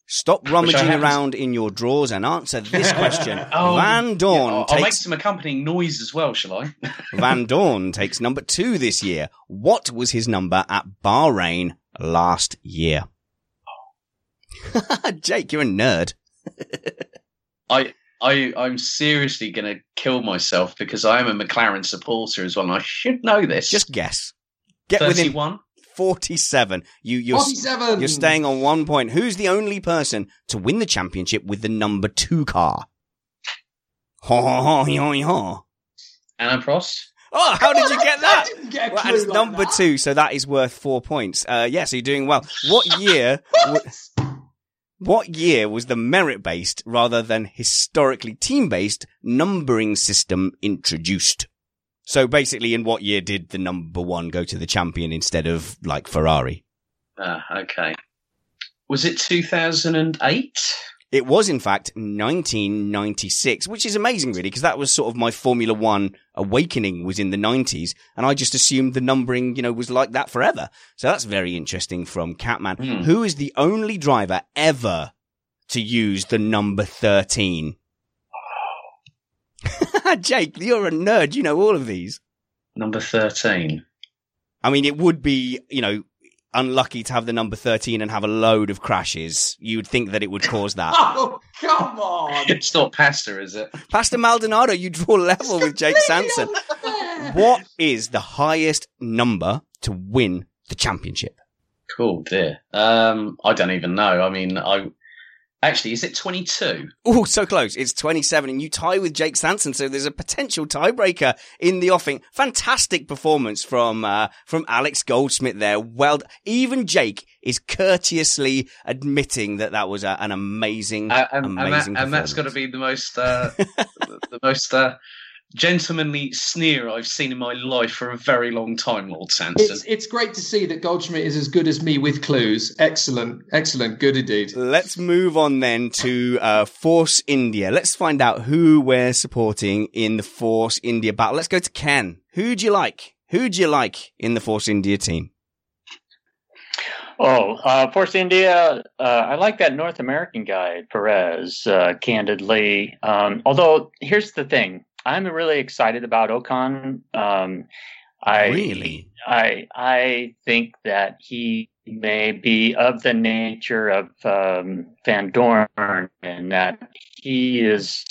Stop rummaging around in your drawers and answer this question. Oh, Van Yeah, Dorn I'll, I'll make some accompanying noise as well, shall I? Van Dorn takes number two this year. What was his number at Bahrain last year? Jake, you're a nerd. I I I'm seriously going to kill myself because I am a McLaren supporter as well, and I should know this. Just guess. Get within thirty-one. 47. You, you're, 47. you're staying on one point. Who's the only person to win the championship with the number two car? Ho, ho, ho, ho, ho. Alain Prost. Oh, how did you get that? I didn't get a Well, and it's like number that. two, so that is worth four points. Uh, yeah, so you're doing well. What year? wa- what year was the merit-based rather than historically team-based numbering system introduced? So basically, in what year did the number one go to the champion instead of like Ferrari? Ah, okay. Was it 2008? It was, in fact, 1996, which is amazing, really, because that was sort of my Formula One awakening was in the 90s, and I just assumed the numbering, you know, was like that forever. So that's very interesting from Catman, Hmm. who is the only driver ever to use the number 13. Jake, you're a nerd. You know all of these. Number 13. I mean, it would be, you know, unlucky to have the number 13 and have a load of crashes. You would think that it would cause that. Oh, come on. It's not pasta, is it? Pastor Maldonado, you draw level with Jake Sanson. What is the highest number to win the championship? Cool, dear. Um, I don't even know. I mean, I actually is it 22? Oh, so close. It's 27 and you tie with Jake Sanson. So there's a potential tiebreaker in the offing. Fantastic performance from, uh, from Alex Goldsmith there. Well, even Jake is courteously admitting that that was a, an amazing, Uh, and, and, that, amazing and that's got to be the most uh, the, the most uh, gentlemanly sneer I've seen in my life for a very long time, Lord Sanson. It's, it's great to see that Goldschmidt is as good as me with clues. Excellent, excellent, good indeed. Let's move on then to uh, Force India. Let's find out who we're supporting in the Force India battle. Let's go to Ken. Who do you like? Who do you like in the Force India team? Oh, uh, Force India. Uh, I like that North American guy, Perez. Uh, candidly, um, although here's the thing, I'm really excited about Ocon. Um, I Really? I I think that he may be of the nature of um, Vandoorne, and that he is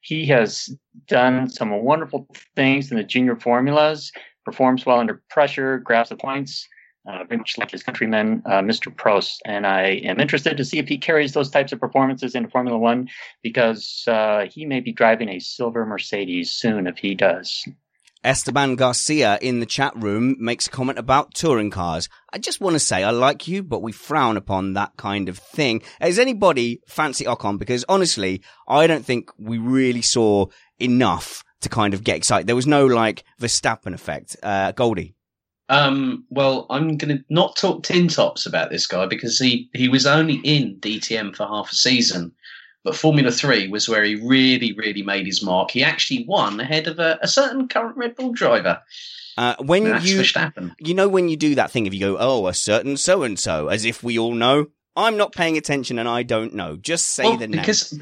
he has done some wonderful things in the junior formulas. Performs well under pressure, grabs the points uh, very much like his countryman, uh, Mr. Prost. And I am interested to see if he carries those types of performances into Formula One because uh, he may be driving a silver Mercedes soon if he does. Esteban Garcia in the chat room makes a comment about touring cars. I just want to say I like you, but we frown upon that kind of thing. Does anybody fancy Ocon? Because honestly, I don't think we really saw enough to kind of get excited. There was no like Verstappen effect. Uh, Goldie. Um, well, I'm going to not talk tin tops about this guy because he, he was only in DTM for half a season. But Formula 3 was where he really, really made his mark. He actually won ahead of a, a certain current Red Bull driver. Uh, when Max you, Verstappen. you know, when you do that thing, if you go, oh, a certain so and so, as if we all know, I'm not paying attention and I don't know. Just say well, the name. because,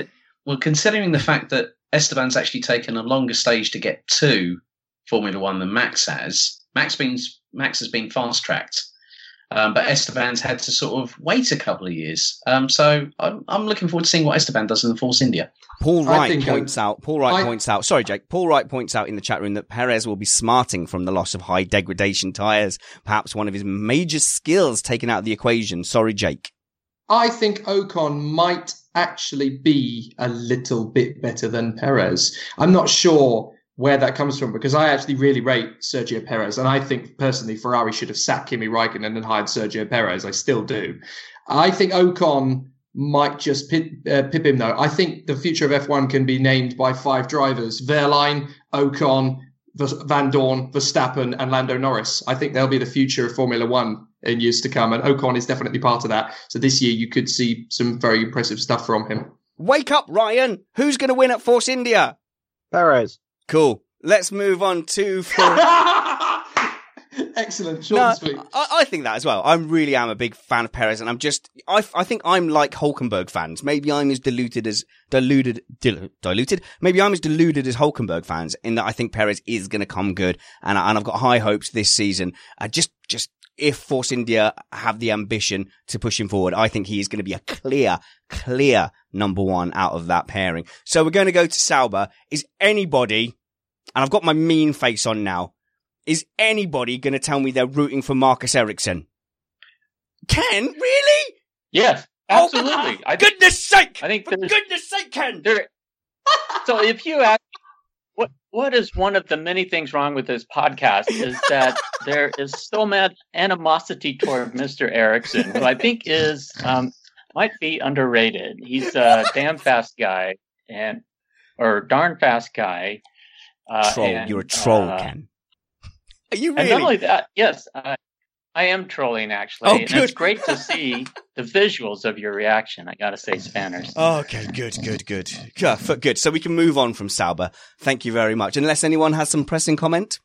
well, considering the fact that Esteban's actually taken a longer stage to get to Formula One than Max has, Max been Max has been fast tracked, um, but Esteban's had to sort of wait a couple of years. Um, so I'm, I'm looking forward to seeing what Esteban does in the Force India. Paul Wright think, points out. Paul Wright I- points out. Sorry, Jake. Paul Wright points out in the chat room that Perez will be smarting from the loss of high degradation tires. Perhaps one of his major skills taken out of the equation. Sorry, Jake. I think Ocon might actually be a little bit better than Perez. I'm not sure where that comes from because I actually really rate Sergio Perez, and I think personally Ferrari should have sacked Kimi Raikkonen and hired Sergio Perez. I still do. I think Ocon might just pip, uh, pip him though. I think the future of F1 can be named by five drivers: Wehrlein, Ocon, Vandoorne, Verstappen, and Lando Norris. I think they'll be the future of Formula One in years to come, and Ocon is definitely part of that. So this year you could see some very impressive stuff from him. Wake up, Ryan. Who's going to win at Force India? Perez. Cool. Let's move on to. Excellent, short No, and sweet. I, I think that as well. I really am a big fan of Perez, and I'm just, I, I think I'm like Hulkenberg fans. Maybe I'm as diluted as diluted, dil, diluted. Maybe I'm as deluded as Hulkenberg fans in that I think Perez is going to come good, and I, and I've got high hopes this season. I just, just if Force India have the ambition to push him forward, I think he is going to be a clear, clear number one out of that pairing. So we're going to go to Sauber. Is anybody, and I've got my mean face on now. Is anybody going to tell me they're rooting for Marcus Ericsson? Ken, really? Yes, Oh, absolutely. I think, goodness sake! I think For goodness sake, Ken! So if you ask what what is one of the many things wrong with this podcast is that there is so much animosity toward Mr. Ericsson, who I think is um, might be underrated. He's a damn fast guy and or darn fast guy. Uh, troll, and, you're a troll, uh, Ken. Are you really? And not only that, yes, uh, I am trolling actually. Oh, and it's great to see the visuals of your reaction. I gotta say, Spanners. okay, good, good, good, good. So we can move on from Sauber. Thank you very much. Unless anyone has some pressing comment.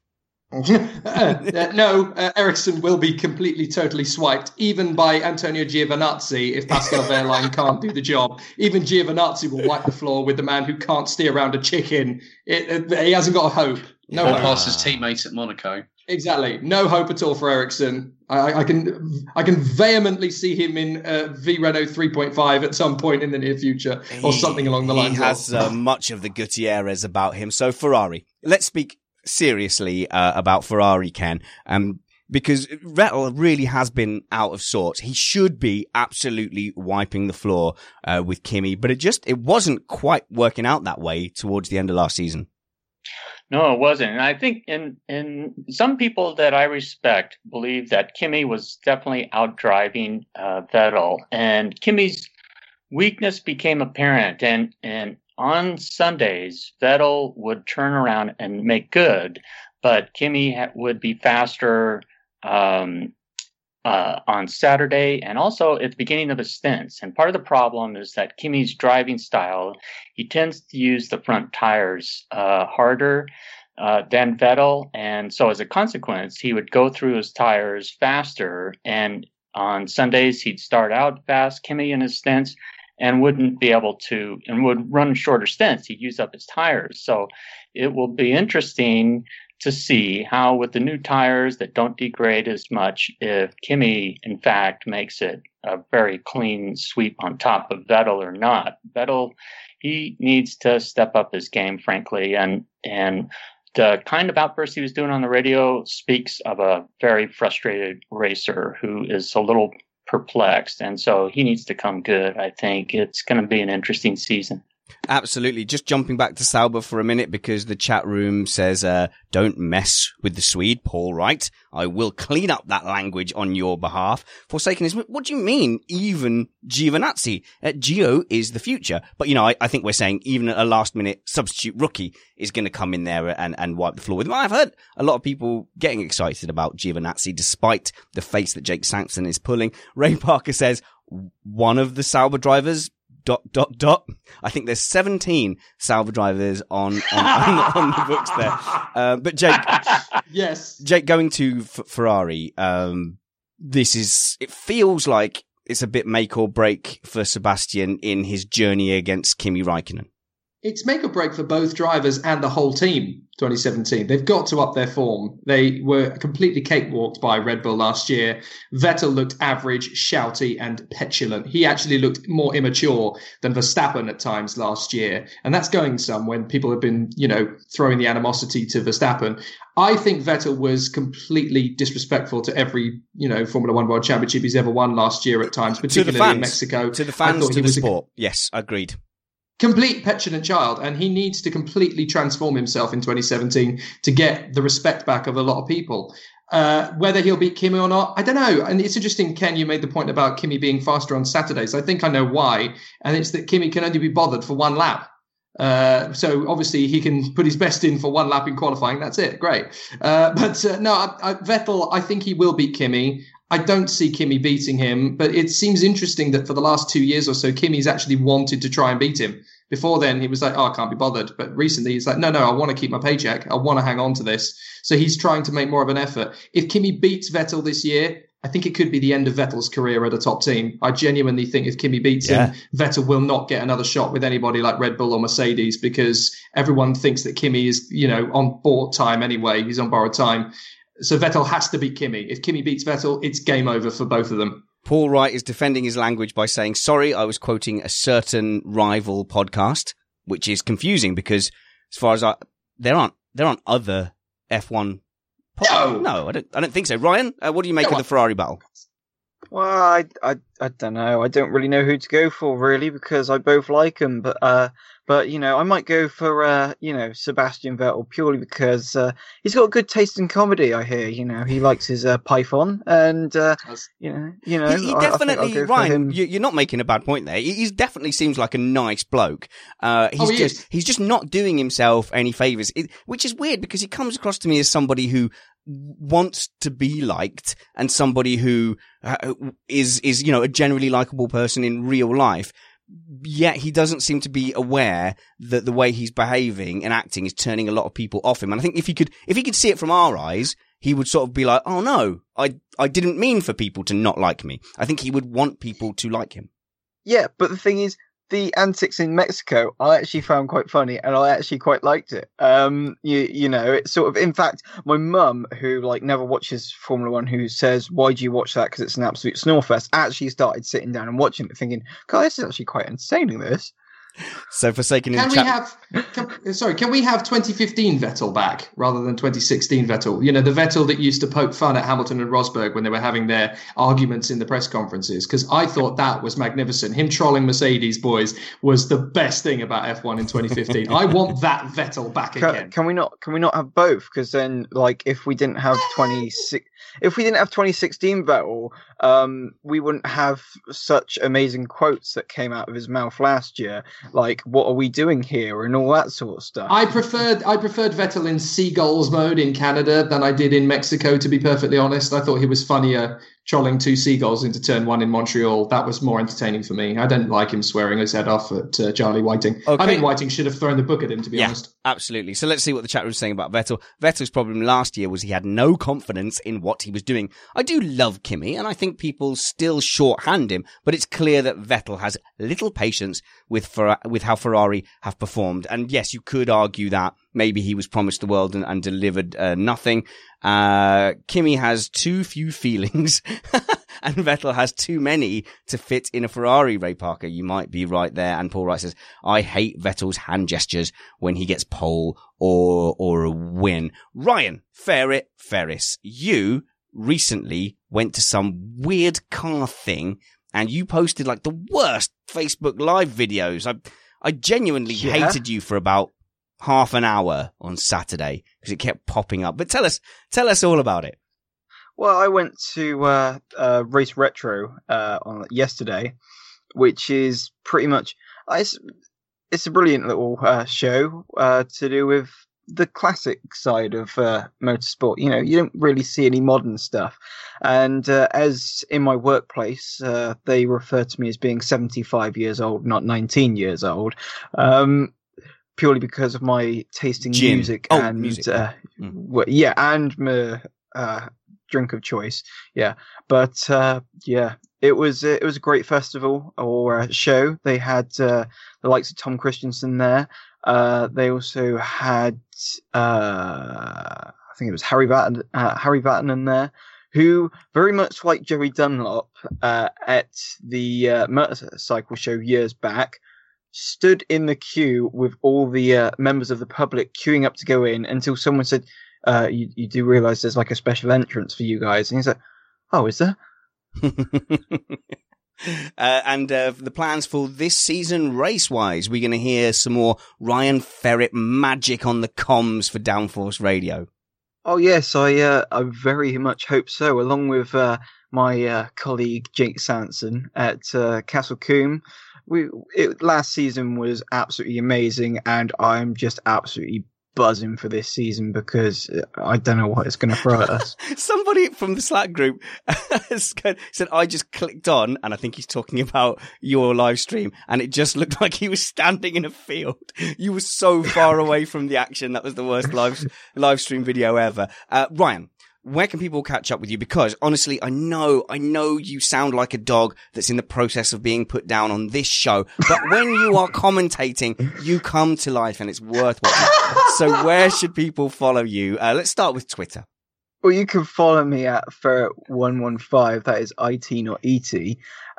uh, no, uh, Ericsson will be completely, totally swiped, even by Antonio Giovinazzi if Pascal Wehrlein can't do the job. Even Giovinazzi will wipe the floor with the man who can't steer around a chicken. It, it, he hasn't got a hope. No, or past his teammates at Monaco. Exactly. No hope at all for Ericsson. I, I can I can vehemently see him in uh, V Renault 3.5 at some point in the near future, or he, something along the lines. He has uh, much of the Gutierrez about him. So Ferrari. Let's speak seriously uh, about Ferrari, Ken. Um, because Vettel really has been out of sorts. He should be absolutely wiping the floor uh, with Kimi, but it just it wasn't quite working out that way towards the end of last season. No, it wasn't. And I think in in some people that I respect believe that Kimi was definitely out driving uh, Vettel, and Kimi's weakness became apparent. And and on Sundays, Vettel would turn around and make good, but Kimi ha- would be faster. Um, uh, on Saturday and also at the beginning of his stints. And part of the problem is that Kimi's driving style, he tends to use the front tires uh, harder uh, than Vettel. And so as a consequence, he would go through his tires faster. And on Sundays, he'd start out fast, Kimi in his stints, and wouldn't be able to, and would run shorter stints. He'd use up his tires. So it will be interesting to see how, with the new tires that don't degrade as much, if Kimi, in fact, makes it a very clean sweep on top of Vettel or not. Vettel, he needs to step up his game, frankly, and and the kind of outburst he was doing on the radio speaks of a very frustrated racer who is a little perplexed, and so he needs to come good. I think it's going to be an interesting season. Absolutely. Just jumping back to Sauber for a minute because the chat room says, uh, don't mess with the Swede, Paul Wright. I will clean up that language on your behalf. Forsaken is, what do you mean? Even Giovinazzi? Uh, Gio is the future. But, you know, I, I, think we're saying even a last minute substitute rookie is going to come in there and, and wipe the floor with him. I've heard a lot of people getting excited about Giovinazzi despite the face that Jake Sanson is pulling. Ray Parker says, one of the Sauber drivers dot dot dot. I think there's 17 Sauber drivers on on, on, on the books there. Uh, but Jake, yes, Jake, going to F- Ferrari. Um, this is. It feels like it's a bit make or break for Sebastian in his journey against Kimi Raikkonen it's make or break for both drivers and the whole team 2017 they've got to up their form. They were completely cakewalked by red bull last year. Vettel looked average shouty and petulant. He actually looked more immature than verstappen at times last year. And that's going some when people have been you know throwing the animosity to verstappen. I think Vettel was completely disrespectful to every, you know, Formula One World Championship he's ever won last year at times, particularly in Mexico. To the fans, to the sport. A, yes, agreed complete petulant child and he needs to completely transform himself in 2017 to get the respect back of a lot of people uh, whether he'll beat Kimi or not, I don't know. And it's interesting, Ken, you made the point about Kimi being faster on Saturdays. I think I know why. And it's that Kimi can only be bothered for one lap. Uh, so obviously he can put his best in for one lap in qualifying. That's it. Great. Uh, but uh, no, I, I, Vettel, I think he will beat Kimi. I don't see Kimi beating him, but it seems interesting that for the last two years or so, Kimi's actually wanted to try and beat him. Before then, he was like, "Oh, I can't be bothered." But recently, he's like, "No, no, I want to keep my paycheck. I want to hang on to this." So he's trying to make more of an effort. If Kimi beats Vettel this year, I think it could be the end of Vettel's career at a top team. I genuinely think if Kimi beats yeah. him, Vettel will not get another shot with anybody like Red Bull or Mercedes because everyone thinks that Kimi is, you know, on board time anyway. He's on borrowed time. So Vettel has to beat Kimi. If Kimi beats Vettel, it's game over for both of them. Paul Wright is defending his language by saying, sorry, I was quoting a certain rival podcast, which is confusing because as far as I, there aren't, there aren't other F1. no, no, I don't, I don't think so. Ryan, uh, what do you make no, of the Ferrari battle? Well, I, I, I don't know. I don't really know who to go for really because I both like them. But uh, But you know, I might go for uh, you know Sebastian Vettel purely because uh, he's got good taste in comedy. I hear. You know, he likes his uh, Python, and uh, you know, you know, he, he I- I definitely go for Ryan. You, you're not making a bad point there. He, he definitely seems like a nice bloke. Uh, he's Oh, he just is. he's just not doing himself any favors, it, which is weird because he comes across to me as somebody who wants to be liked and somebody who uh, is is you know a generally likable person in real life. Yet he doesn't seem to be aware that the way he's behaving and acting is turning a lot of people off him. And I think if he could, if he could see it from our eyes, he would sort of be like, "Oh no, I I didn't mean for people to not like me." I think he would want people to like him. Yeah, but the thing is, the antics in Mexico I actually found quite funny, and I actually quite liked it. Um, you you know, it's sort of. In fact, my mum, who like never watches Formula One, who says, "Why do you watch that? Because it's an absolute snorefest," actually started sitting down and watching it, thinking, "God, this is actually quite entertaining." This. So forsaken in Can the we chat. have? Can, sorry, can we have 2015 Vettel back rather than 2016 Vettel? You know, the Vettel that used to poke fun at Hamilton and Rosberg when they were having their arguments in the press conferences. Because I thought that was magnificent. Him trolling Mercedes boys was the best thing about F1 in 2015. I want that Vettel back Can, again. can we not? Can we not have both? Because then, like, if we didn't have twenty six, if we didn't have twenty sixteen Vettel, um, we wouldn't have such amazing quotes that came out of his mouth last year. Like, what are we doing here, and all that sort of stuff. I preferred I preferred Vettel in seagulls mode in Canada than I did in Mexico. To be perfectly honest, I thought he was funnier trolling two seagulls into turn one in Montreal. That was more entertaining for me. I didn't like him swearing his head off at uh, Charlie Whiting. Okay. I think Whiting should have thrown the book at him. To be Yeah, honest. absolutely. So let's see what the chat room's saying about Vettel. Vettel's problem last year was he had no confidence in what he was doing. I do love Kimi, and I think people still shorthand him, but it's clear that Vettel has little patience with Fer- with how Ferrari have performed. And yes, you could argue that maybe he was promised the world and, and delivered uh, nothing. Uh, Kimi has too few feelings. And Vettel has too many to fit in a Ferrari, Ray Parker. You might be right there. And Paul Wright says, I hate Vettel's hand gestures when he gets pole or, or a win. Ryan, Ferret Ferris, you recently went to some weird car thing and you posted like the worst Facebook live videos. I, I genuinely Yeah. hated you for about half an hour on Saturday because it kept popping up. But tell us, tell us all about it. Well, I went to uh, uh, Race Retro uh, on yesterday, which is pretty much it's it's a brilliant little uh, show uh, to do with the classic side of uh, motorsport. You know, you don't really see any modern stuff, and as in my workplace, they refer to me as being seventy five years old, not nineteen years old. Um, Purely because of my tasting Gin. music Oh, and music. Uh, Mm. w- yeah, and my uh, drink of choice. Yeah, but uh, yeah, it was it was a great festival or uh, show. They had uh, the likes of Tom Kristensen there. Uh, they also had uh, I think it was Harry Batten, uh, Harry Vatanen there, who very much like Joey Dunlop uh, at the uh, motorcycle show years back. Stood in the queue with all the uh, members of the public queuing up to go in until someone said, uh, you, you do realize there's like a special entrance for you guys. And he's like, oh, is there? Uh, and uh, the plans for this season, race wise, we're going to hear some more Ryan Ferret magic on the comms for Downforce Radio. Oh, yes, I, uh, I very much hope so, along with uh, my uh, colleague Jake Sanson at uh, Castle Combe. We, it, last season was absolutely amazing, and I'm just absolutely buzzing for this season because uh, I don't know what it's going to throw at us. Somebody from the Slack group said, I just clicked on, and I think he's talking about your live stream, and it just looked like he was standing in a field. You were so far away from the action. That was the worst live, live stream video ever. Uh, Ryan, where can people catch up with you? Because honestly, I know, I know you sound like a dog that's in the process of being put down on this show, but when you are commentating, you come to life and it's worth watching. So where should people follow you? Uh, let's start with Twitter. Well, you can follow me at Ferret115, that is IT, not ET.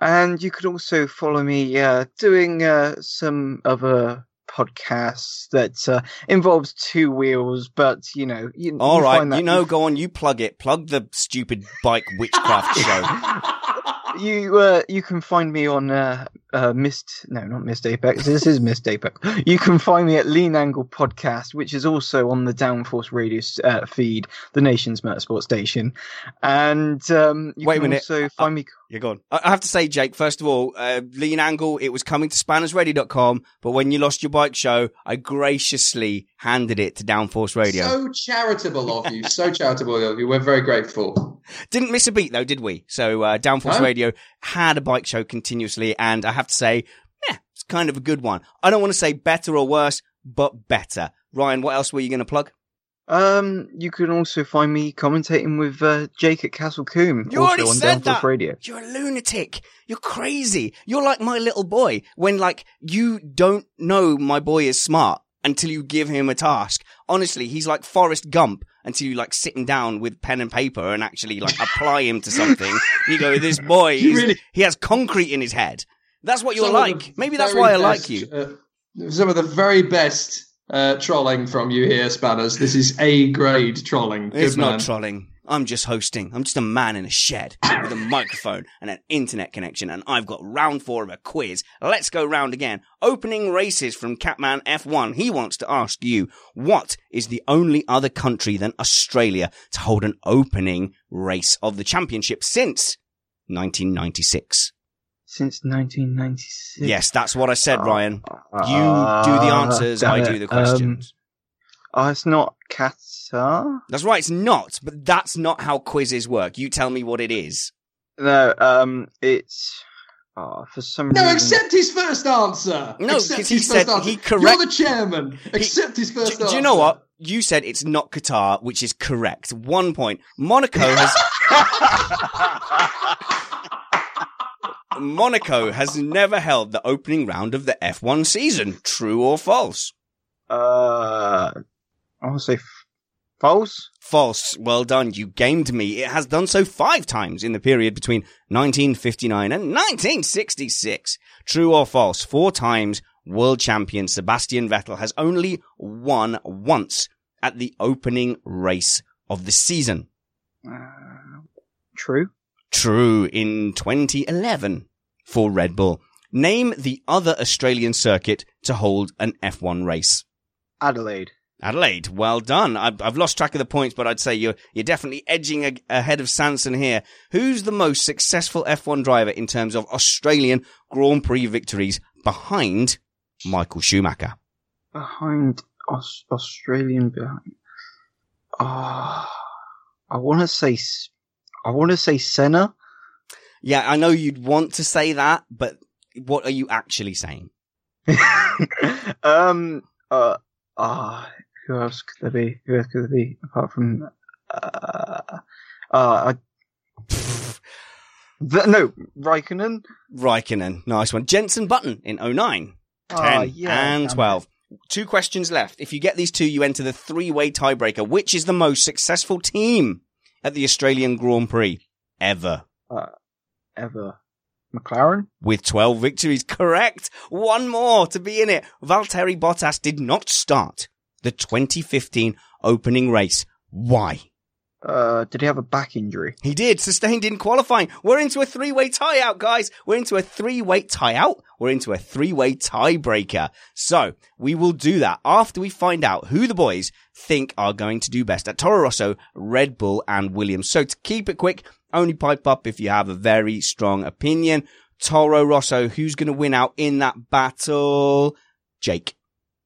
And you could also follow me uh, doing uh, some other podcasts that uh, involves two wheels, but, you know... You, All you right, you know, go on, you plug it. Plug the stupid bike witchcraft show. you uh, you can find me on uh, uh, missed no not missed apex this is missed apex you can find me at lean angle podcast which is also on the downforce radio uh, feed the nation's motorsport station and um you Wait a can minute. also Uh, find me You're gone. I I have to say, Jake, first of all, uh, Lean Angle, it was coming to spannersready.com, but when you lost your bike show, I graciously handed it to Downforce Radio. So charitable of you. So charitable of you. We're very grateful. Didn't miss a beat though, did we? So, uh, Downforce No. Radio had a bike show continuously, and I have to say, yeah, it's kind of a good one. I don't want to say better or worse, but better. Ryan, what else were you going to plug? um you can also find me commentating with uh, jake at castle combe You also already on said downforce that. radio You're a lunatic. You're crazy. You're like my little boy when like you don't know my boy is smart until you give him a task. Honestly, he's like Forrest Gump until you like sit him down with pen and paper and actually like apply him to something. You go, this boy, really- he has concrete in his head. That's what you're Some like. Maybe that's why I like you. Uh, some of the very best uh, trolling from you here, Spanners. This is A grade trolling. Good It's man. not trolling. I'm just hosting. I'm just a man in a shed with a microphone and an internet connection, and I've got round four of a quiz. Let's go round again. Opening races from Catman F1. He wants to ask you, what is the only other country than Australia to hold an opening race of the championship since 1996? since 1996 Yes, that's what I said, Ryan. You do the Ah, answers, damn I do the questions. Um, oh, it's not Qatar. That's right, it's not, but that's not how quizzes work. You tell me what it is. No, um, it's oh, for some No, reason. accept his first answer. No, Accept 'cause he his said answer. he correct- You're the chairman. Accept his first do, answer. do you know what? You said it's not Qatar, which is correct. One point. Monaco has. Monaco has never held the opening round of the F1 season. True or false? Uh, I want to say f- false. False. Well done. You gamed me. It has done so five times in the period between 1959 and 1966. True or false? Four times world champion Sebastian Vettel has only won once at the opening race of the season. Uh, true. True in 2011 for Red Bull. Name the other Australian circuit to hold an F1 race. Adelaide. Adelaide, well done. I've, I've lost track of the points, but I'd say you're you're definitely edging a, ahead of Sanson here. Who's the most successful F1 driver in terms of Australian Grand Prix victories behind Michael Schumacher? Behind Aus- Australian behind. Ah, I want to say. I want to say Senna. Yeah, I know you'd want to say that, but what are you actually saying? um. Uh. Ah. Who else could there be? Who else could there be apart from? Uh. Uh. The, no, Raikkonen. Raikkonen, nice one. Jensen Button in 09, 10, Ah, yeah, and damn 12. Two questions left. If you get these two, you enter the three-way tiebreaker. Which is the most successful team at the Australian Grand Prix ever? Uh, ever. McLaren. With 12 victories. Correct. One more to be in it. Valtteri Bottas did not start the 2015 opening race. Why? Uh, did he have a back injury? He did, sustained in qualifying. We're into a three-way tie out, guys. We're into a three-way tie out. We're into a three-way tiebreaker. So, we will do that after we find out who the boys think are going to do best at Toro Rosso, Red Bull, and Williams. So, to keep it quick, only pipe up if you have a very strong opinion. Toro Rosso, who's going to win out in that battle? Jake.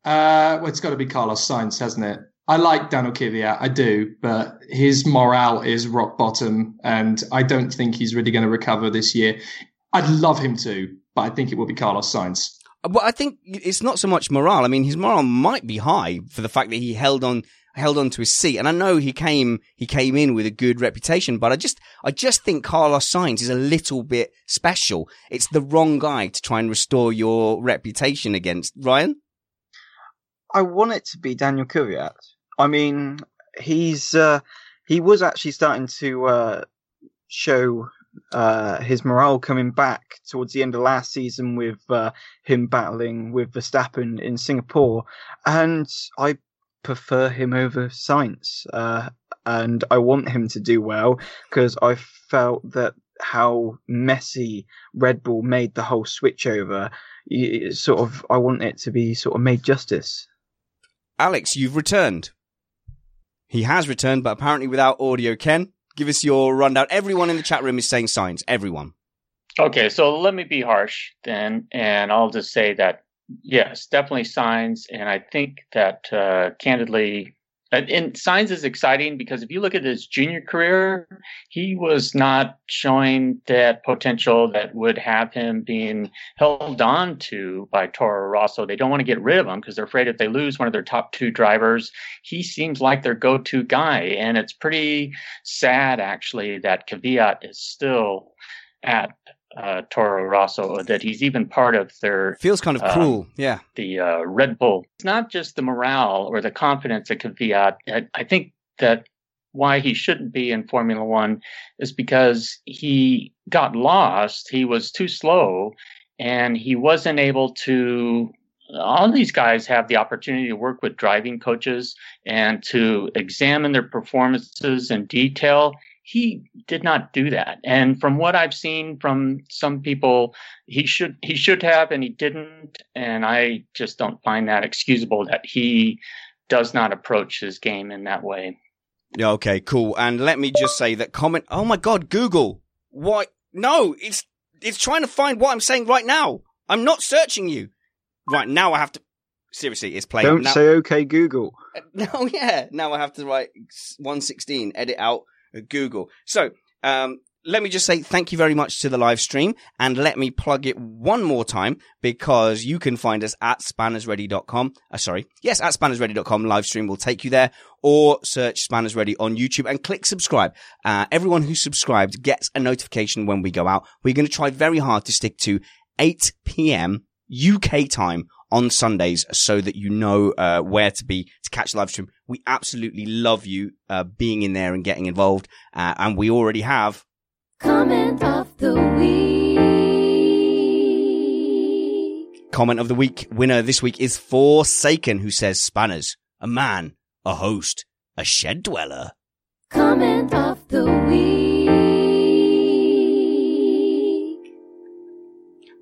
Uh, well, it's got to be Carlos Sainz, hasn't it? I like Daniel Kvyat, I do, but his morale is rock bottom, and I don't think he's really going to recover this year. I'd love him to, but I think it will be Carlos Sainz. Well, I think it's not so much morale. I mean, his morale might be high for the fact that he held on, held on to his seat. And I know he came, he came in with a good reputation, but I just, I just think Carlos Sainz is a little bit special. It's the wrong guy to try and restore your reputation against. Ryan? I want it to be Daniel Kvyat. I mean, he's uh, he was actually starting to uh, show uh, his morale coming back towards the end of last season with uh, him battling with Verstappen in Singapore, and I prefer him over Sainz, Uh, and I want him to do well because I felt that how messy Red Bull made the whole switchover, sort of, I want it to be sort of made justice. Alex, you've returned. He has returned, but apparently without audio. Ken, give us your rundown. Everyone in the chat room is saying Sainz. Everyone. Okay, so let me be harsh then, and I'll just say that yes, definitely Sainz. and I think that uh, candidly, and, and Sainz is exciting because if you look at his junior career, he was not showing that potential that would have him being held on to by Toro Rosso. They don't want to get rid of him because they're afraid if they lose one of their top two drivers, he seems like their go-to guy. And it's pretty sad actually that Kvyat is still at uh, Toro Rosso that he's even part of their feels kind of um, cruel. Yeah, the uh, Red Bull. It's not just the morale or the confidence that Kvyat. I think that why he shouldn't be in Formula One is because he got lost. He was too slow, and he wasn't able to. All these guys have the opportunity to work with driving coaches and to examine their performances in detail he did not do that. And from what i've seen from some people he should he should have and he didn't. And i just don't find that excusable that he does not approach his game in that way. Yeah okay cool. And let me just say that comment oh my god google why no it's it's trying to find what i'm saying right now. I'm not searching you. Right now i have to seriously it's playing don't now, say okay google. No oh, yeah now i have to write 116 edit out Google. So, um, let me just say thank you very much to the live stream and let me plug it one more time because you can find us at spannersready.com. Uh, sorry. Yes, at spannersready.com. Live stream will take you there or search Spanners Ready on YouTube and click subscribe. Uh, everyone who subscribed gets a notification when we go out. We're going to try very hard to stick to 8 p.m. UK time on Sundays so that you know uh, where to be to catch the live stream. We absolutely love you uh, being in there and getting involved, uh, and we already have comment of the week. Comment of the week winner this week is Forsaken, who says Spanners, a man, a host, a shed dweller. Comment of the week.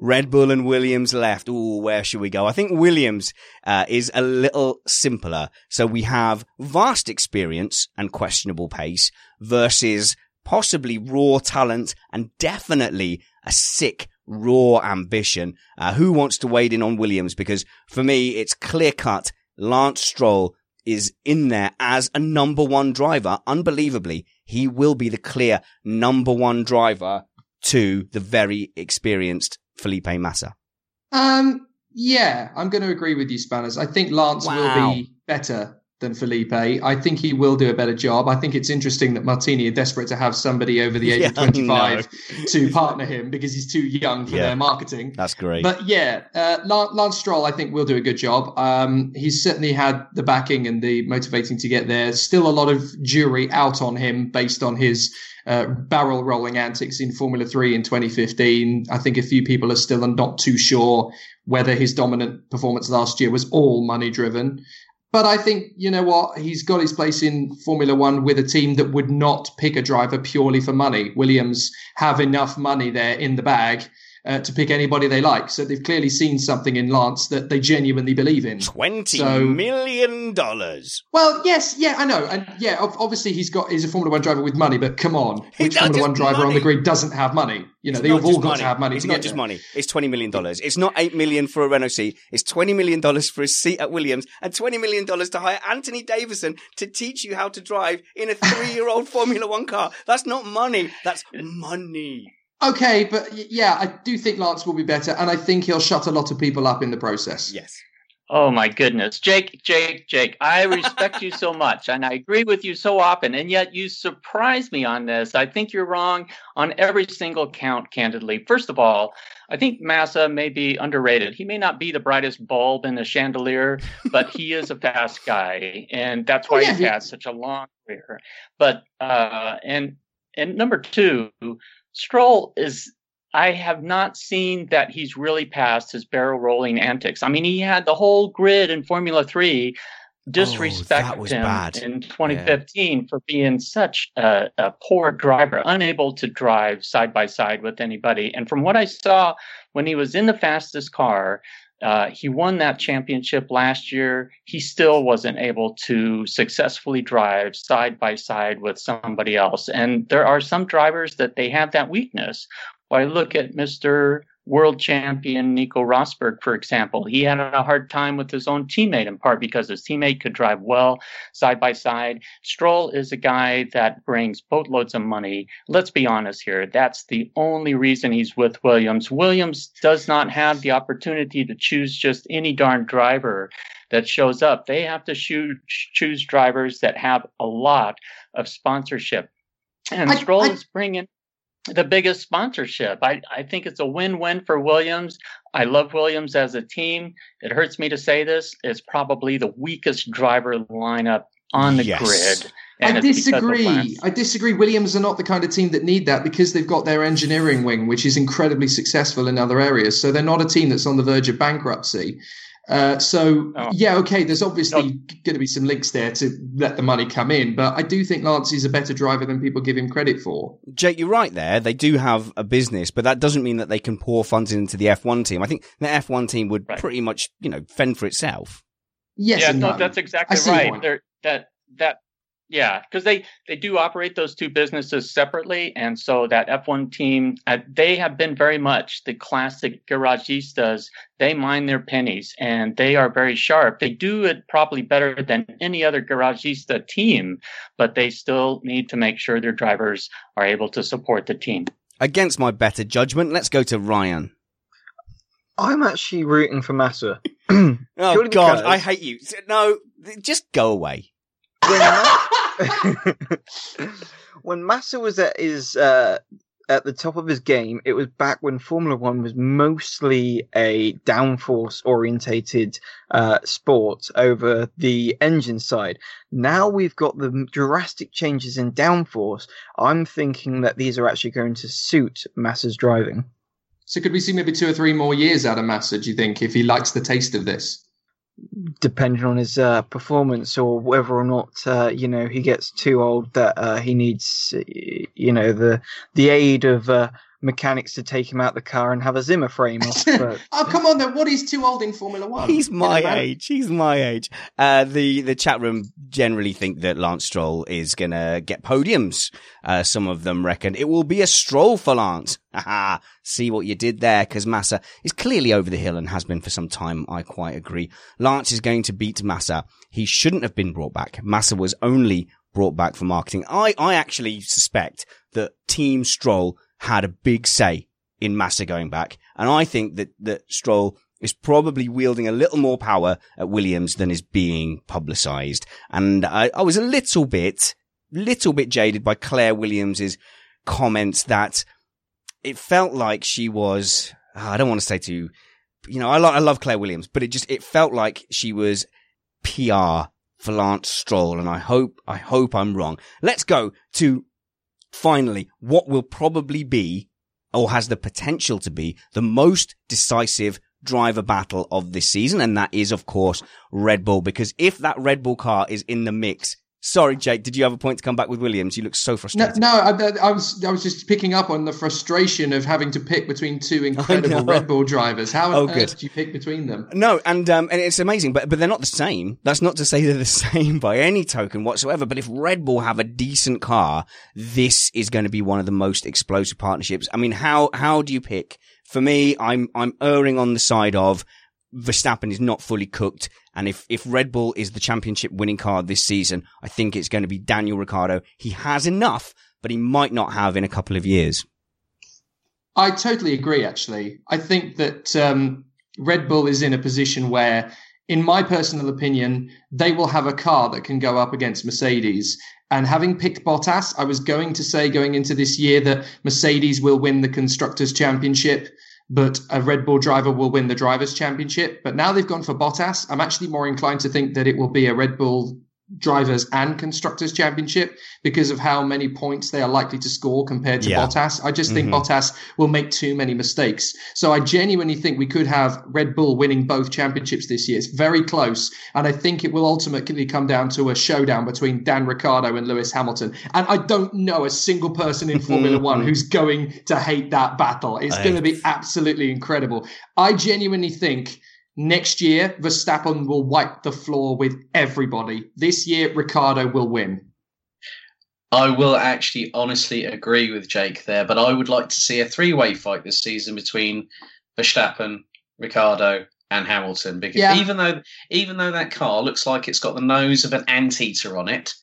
Red Bull and Williams left. Ooh, where should we go? I think Williams uh, is a little simpler. So we have vast experience and questionable pace versus possibly raw talent and definitely a sick raw ambition. Uh, who wants to wade in on Williams? Because for me, it's clear cut. Lance Stroll is in there as a number one driver. Unbelievably, he will be the clear number one driver to the very experienced Felipe Massa? Um, yeah, I'm going to agree with you, Spanners. I think Lance wow. will be better than Felipe. I think he will do a better job. I think it's interesting that Martini are desperate to have somebody over the age yeah, of 25 to partner him because he's too young for yeah, their marketing. That's great. But yeah, uh, Lance Stroll, I think, will do a good job. Um, he's certainly had the backing and the motivating to get there. Still a lot of jury out on him based on his uh, barrel rolling antics in Formula 3 in 2015. I think a few people are still not too sure whether his dominant performance last year was all money driven. But I think, you know what, he's got his place in Formula One with a team that would not pick a driver purely for money. Williams have enough money there in the bag uh, to pick anybody they like. So they've clearly seen something in Lance that they genuinely believe in. Twenty so, million dollars. Well, yes, yeah, I know, and yeah, obviously he's got he's a Formula One driver with money, but come on, which Formula One driver money. on the grid doesn't have money? You know, it's they've all got money. to have money. It's not just there. money. It's twenty million dollars. It's not eight million for a Renault seat. It's twenty million dollars for a seat at Williams, and twenty million dollars to hire Anthony Davidson to teach you how to drive in a three-year-old Formula One car. That's not money. That's money. Okay, but yeah, I do think Lance will be better, and I think he'll shut a lot of people up in the process. Yes. Oh my goodness, Jake, Jake, Jake! I respect you so much, and I agree with you so often, and yet you surprise me on this. I think you're wrong on every single count. Candidly, first of all, I think Massa may be underrated. He may not be the brightest bulb in the chandelier, but he is a fast guy, and that's why oh, yeah, he's had such a long career. But uh, and and number two, Stroll is I have not seen that he's really passed his barrel rolling antics. I mean, he had the whole grid in Formula 3 disrespect Oh, him bad. in 2015 for being such a, a poor driver, unable to drive side by side with anybody. And from what I saw when he was in the fastest car, uh, he won that championship last year. He still wasn't able to successfully drive side by side with somebody else. And there are some drivers that they have that weakness. Well, I look at Mr. World champion Nico Rosberg, for example. He had a hard time with his own teammate in part because his teammate could drive well side by side. Stroll is a guy that brings boatloads of money. Let's be honest here. That's the only reason he's with Williams. Williams does not have the opportunity to choose just any darn driver that shows up. They have to shoot, choose drivers that have a lot of sponsorship. And I- Stroll I- is bringing the biggest sponsorship. I, I think it's a win win for Williams. I love Williams as a team. It hurts me to say this. It's probably the weakest driver lineup on the Yes. grid. I and it's disagree. I disagree. Williams are not the kind of team that need that because they've got their engineering wing, which is incredibly successful in other areas. So they're not a team that's on the verge of bankruptcy. Uh, so Oh. yeah, okay. There's obviously No. going to be some links there to let the money come in, but I do think Lance is a better driver than people give him credit for. Jake, you're right there. They do have a business, but that doesn't mean that they can pour funds into the F1 team. I think the F1 team would Right. pretty much, you know, fend for itself. Yes, yeah, and no, no. that's exactly see right. that that yeah, because they they do operate those two businesses separately, and so that F1 team uh, they have been very much the classic garagistas. They mine their pennies, and they are very sharp. They do it probably better than any other garagista team, but they still need to make sure their drivers are able to support the team. Against my better judgment, let's go to Ryan. I'm actually rooting for Massa. Oh God, I hate you. No, just go away. When, Ma- when Massa was at his uh, at the top of his game, it was back when Formula One was mostly a downforce orientated uh, sport over the engine side. Now we've got the drastic changes in downforce. I'm thinking that these are actually going to suit Massa's driving. So could we see maybe two or three more years out of Massa? Do you think if he likes the taste of this? Depending on his uh, performance or whether or not uh, you know he gets too old that uh, he needs you know the the aid of uh, mechanics to take him out the car and have a Zimmer frame off. But oh come on, then! What is too old in Formula One? He's my You know, age. He's my age. Uh, the the chat room generally think that Lance Stroll is gonna get podiums. Uh, some of them reckon it will be a stroll for Lance. Haha. See what you did there, because Massa is clearly over the hill and has been for some time. I quite agree. Lance is going to beat Massa. He shouldn't have been brought back. Massa was only brought back for marketing. I I actually suspect that Team Stroll had a big say in Massa going back, and I think that that Stroll is probably wielding a little more power at Williams than is being publicized. And I, I was a little bit, little bit jaded by Claire Williams's comments that it felt like she was, ah, I don't want to say too, you know, I, lo- I love Claire Williams, but it just, it felt like she was PR for Lance Stroll. And I hope, I hope I'm wrong. Let's go to finally what will probably be or has the potential to be the most decisive driver battle of this season. And that is, of course, Red Bull. Because if that Red Bull car is in the mix, sorry, Jake, did you have a point to come back with Williams? You look so frustrated. no I, I was I was just picking up on the frustration of having to pick between two incredible. Red Bull drivers. How Oh, good. do you pick between them? No, and um, and it's amazing, but but they're not the same. That's not to say they're the same by any token whatsoever. But if Red Bull have a decent car, this is going to be one of the most explosive partnerships. I mean, how how do you pick? For me, I'm I'm erring on the side of Verstappen is not fully cooked, and if if Red Bull is the championship winning car this season, I think it's going to be Daniel Ricciardo. He has enough, but he might not have in a couple of years. I totally agree. Actually, I think that um, Red Bull is in a position where, in my personal opinion, they will have a car that can go up against Mercedes. And having picked Bottas, I was going to say going into this year that Mercedes will win the constructors' championship, but a Red Bull driver will win the drivers' championship. But now they've gone for Bottas. I'm actually more inclined to think that it will be a Red Bull drivers and constructors championship because of how many points they are likely to score compared to Yeah. Bottas. I just think Mhm. Bottas will make too many mistakes. So I genuinely think we could have Red Bull winning both championships this year. It's very close. And I think it will ultimately come down to a showdown between Dan Ricciardo and Lewis Hamilton. And I don't know a single person in Formula One who's going to hate that battle. It's I- going to be absolutely incredible. I genuinely think next year Verstappen will wipe the floor with everybody. This year, Ricciardo will win. I will actually honestly agree with Jake there, but I would like to see a three way fight this season between Verstappen, Ricciardo, and Hamilton. Because Yeah. even though even though that car looks like it's got the nose of an anteater on it,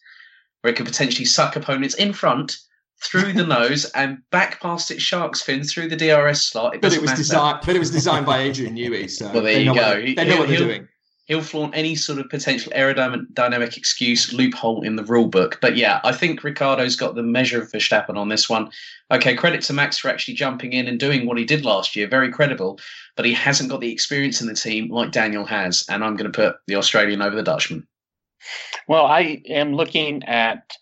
where it could potentially suck opponents in front through the nose and back past its shark's fin through the DRS slot. It But it was matter. designed. But it was designed by Adrian Newey. So Well, there they you know go. What they, they know what they're doing. He'll flaunt any sort of potential aerodynamic excuse loophole in the rule book. But yeah, I think Ricciardo's got the measure of Verstappen on this one. Okay, credit to Max for actually jumping in and doing what he did last year. Very credible. But he hasn't got the experience in the team like Daniel has. And I'm going to put the Australian over the Dutchman. Well, I am looking at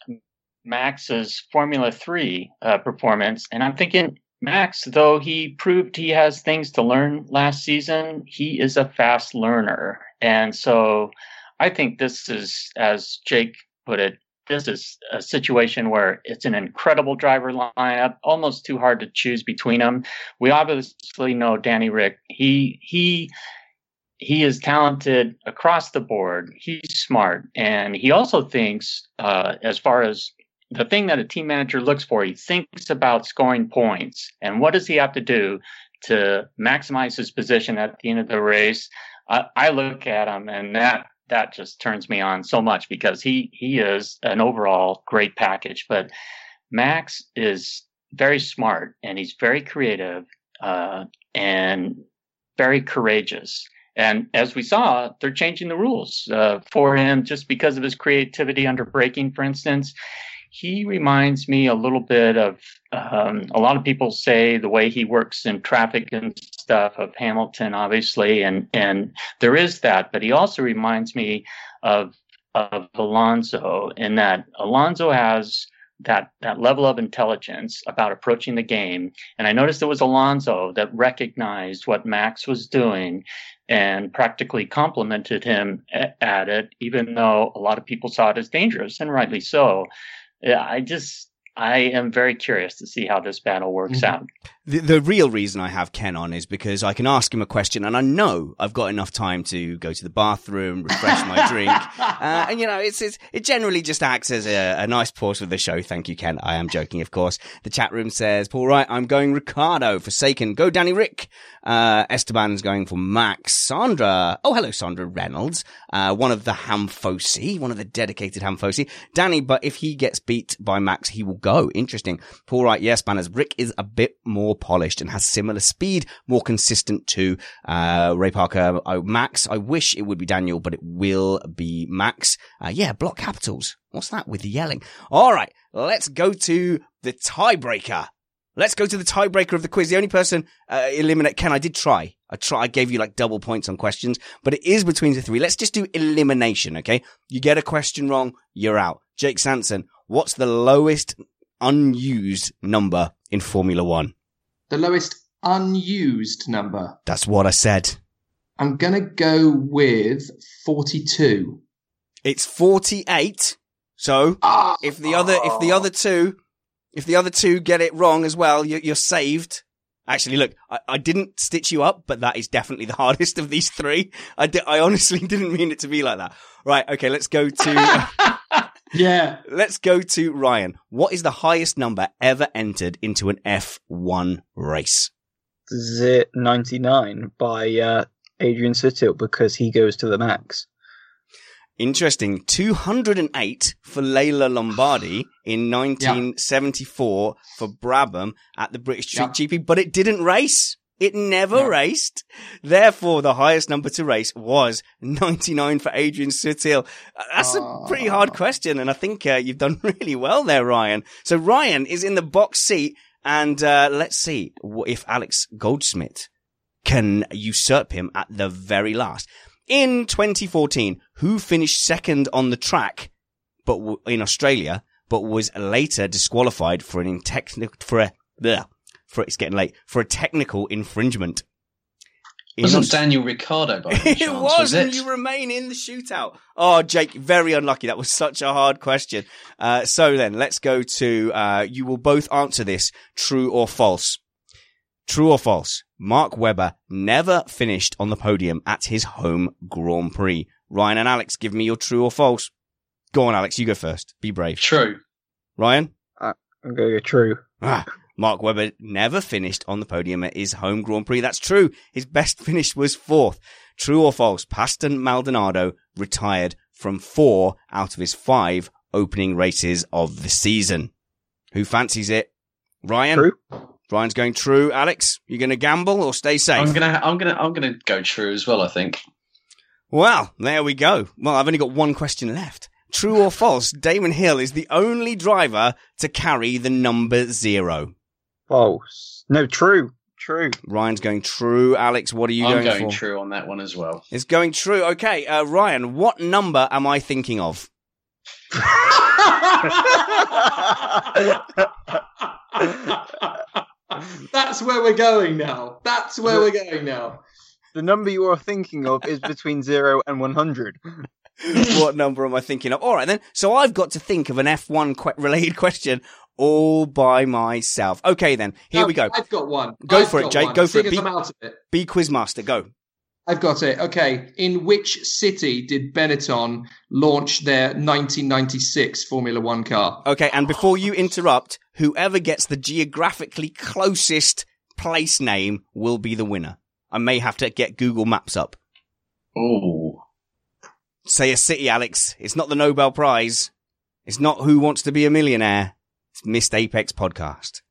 Max's Formula Three uh, performance, and I'm thinking Max, though he proved he has things to learn last season, he is a fast learner, and so I think this is, as Jake put it, this is a situation where it's an incredible driver lineup, almost too hard to choose between them. We obviously know Danny Rick. He he he is talented across the board. He's smart, and he also thinks, uh, as far as the thing that a team manager looks for, he thinks about scoring points. And what does he have to do to maximize his position at the end of the race? I, I look at him, and that that just turns me on so much because he he is an overall great package. But Max is very smart, and he's very creative, uh, and very courageous. And as we saw, they're changing the rules uh, for him just because of his creativity under braking, for instance. He reminds me a little bit of um, a lot of people say the way he works in traffic and stuff of Hamilton, obviously, and and there is that. But he also reminds me of of Alonso in that Alonso has that that level of intelligence about approaching the game. And I noticed it was Alonso that recognized what Max was doing and practically complimented him at it, even though a lot of people saw it as dangerous, and rightly so. Yeah, I just I am very curious to see how this battle works Mhm. out. The, the real reason I have Ken on is because I can ask him a question and I know I've got enough time to go to the bathroom, refresh my drink. Uh, and you know, it's, it's, it generally just acts as a, a nice pause for the show. Thank you, Ken. I am joking, of course. The chat room says, Paul Wright, I'm going Ricciardo Forsaken, Go Danny Rick. Uh, Esteban's going for Max. Sandra. Oh, hello, Sandra Reynolds. Uh, one of the Hamfosi, one of the dedicated Hamfosi. Danny, but if he gets beat by Max, he will go. Interesting. Paul Wright, yes, Banners. Rick is a bit more polished and has similar speed, more consistent to, uh, Ray Parker. Oh, Max. I wish it would be Daniel, but it will be Max. Uh, yeah, block capitals. What's that with the yelling? All right. Let's go to the tiebreaker. Let's go to the tiebreaker of the quiz. The only person uh, eliminate Ken. I did try. I try. I gave you like double points on questions, but it is between the three. Let's just do elimination. Okay. You get a question wrong, you're out. Jake Sanson. What's the lowest unused number in Formula One? The lowest unused number. That's what I said. I'm going to go with 42. It's 48. So Ah, if the other, if the other two, if the other two get it wrong as well, you're, you're saved. Actually, look, I, I didn't stitch you up, but that is definitely the hardest of these three. I, di- I honestly didn't mean it to be like that. Right. Okay. Let's go to, yeah. let's go to Ryan. What is the highest number ever entered into an F1 race? Z 99 by uh, Adrian Sutil because he goes to the max. Interesting. 208 for Lella Lombardi in 1974 for Brabham at the British Street GP, but it didn't race. It never Yeah. raced. Therefore, the highest number to race was 99 for Adrian Sutil. Uh, That's a pretty hard question, and I think uh, you've done really well there, Ryan. So Ryan is in the box seat, and uh, let's see if Alex Goldsmith can usurp him at the very last. In 2014, who finished second on the track, but w- in Australia, but was later disqualified for an technical for a bleh, for it's getting late for a technical infringement. In Wasn't Aus- Daniel Ricciardo by any it chance? was, was and it? you remain in the shootout. Oh, Jake, very unlucky. That was such a hard question. Uh, so then, let's go to. Uh, you will both answer this: true or false. True or false? Mark Webber never finished on the podium at his home Grand Prix. Ryan and Alex, give me your true or false. Go on, Alex. You go first. Be brave. True. Ryan. I'm going to go true. Ah, Mark Webber never finished on the podium at his home Grand Prix. That's true. His best finish was fourth. True or false? Pastor Maldonado retired from four out of his five opening races of the season. Who fancies it? Ryan? True. Ryan's going true. Alex, you going to gamble or stay safe? I'm gonna, I'm gonna, I'm gonna go true as well. I think. Well, there we go. Well, I've only got one question left. True or false? Damon Hill is the only driver to carry the number zero. False. No, true. True. Ryan's going true. Alex, what are you I'm going, going for? true on that one as well. It's going true. Okay, uh, Ryan, what number am I thinking of? That's where we're going now. That's where we're going now. The number you are thinking of is between 0 and 100. what number am I thinking of? All right, then. So I've got to think of an F1 que- related question all by myself. Okay, then. Here No, we go. I've got one. Go I've for it, Jake. one. Go for it. as Be- I'm out of it. Be Quizmaster. Go. I've got it. Okay. In which city did Benetton launch their 1996 Formula One car? Okay, and before you interrupt, whoever gets the geographically closest place name will be the winner. I may have to get Google Maps up. Oh, Say a city, Alex. It's not the Nobel Prize. It's not Who Wants to Be a Millionaire. It's Missed Apex Podcast.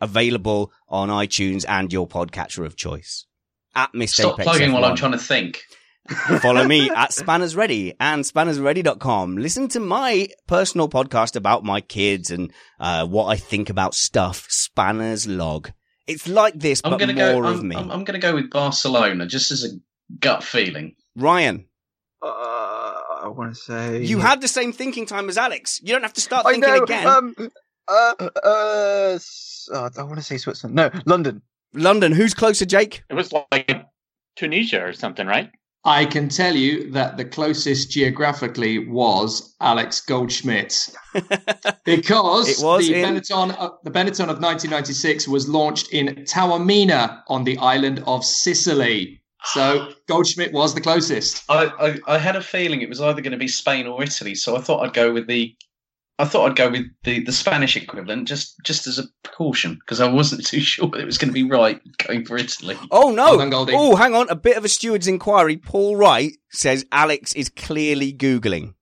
Available on iTunes and your podcatcher of choice. At Missed stop Apex Stop plugging while I'm trying to think. Follow me at Spanners Ready and spannersready.com. Listen to my personal podcast about my kids and uh, what I think about stuff. Spanners Log. It's like this, I'm but gonna more go. of I'm, me. I'm, I'm gonna go with Barcelona, just as a gut feeling. Ryan, Uh, I want to say. you had the same thinking time as Alex. You don't have to start I thinking know. again. Um, uh, uh, s- uh, I want to say Switzerland. No, London. London, who's closer, Jake? It was like Tunisia or something, right? I can tell you that the closest geographically was Alex Goldschmidt. because It was the in- Benetton, uh, the Benetton of 1996 was launched in Taormina on the island of Sicily. So Goldschmidt was the closest. I, I, I had a feeling it was either going to be Spain or Italy, so I thought I'd go with the. I thought I'd go with the, the Spanish equivalent, just just as a precaution, because I wasn't too sure it was going to be right going for Italy. Oh no! Well. Oh, hang on. A bit of a steward's inquiry. Paul Wright says Alex is clearly googling.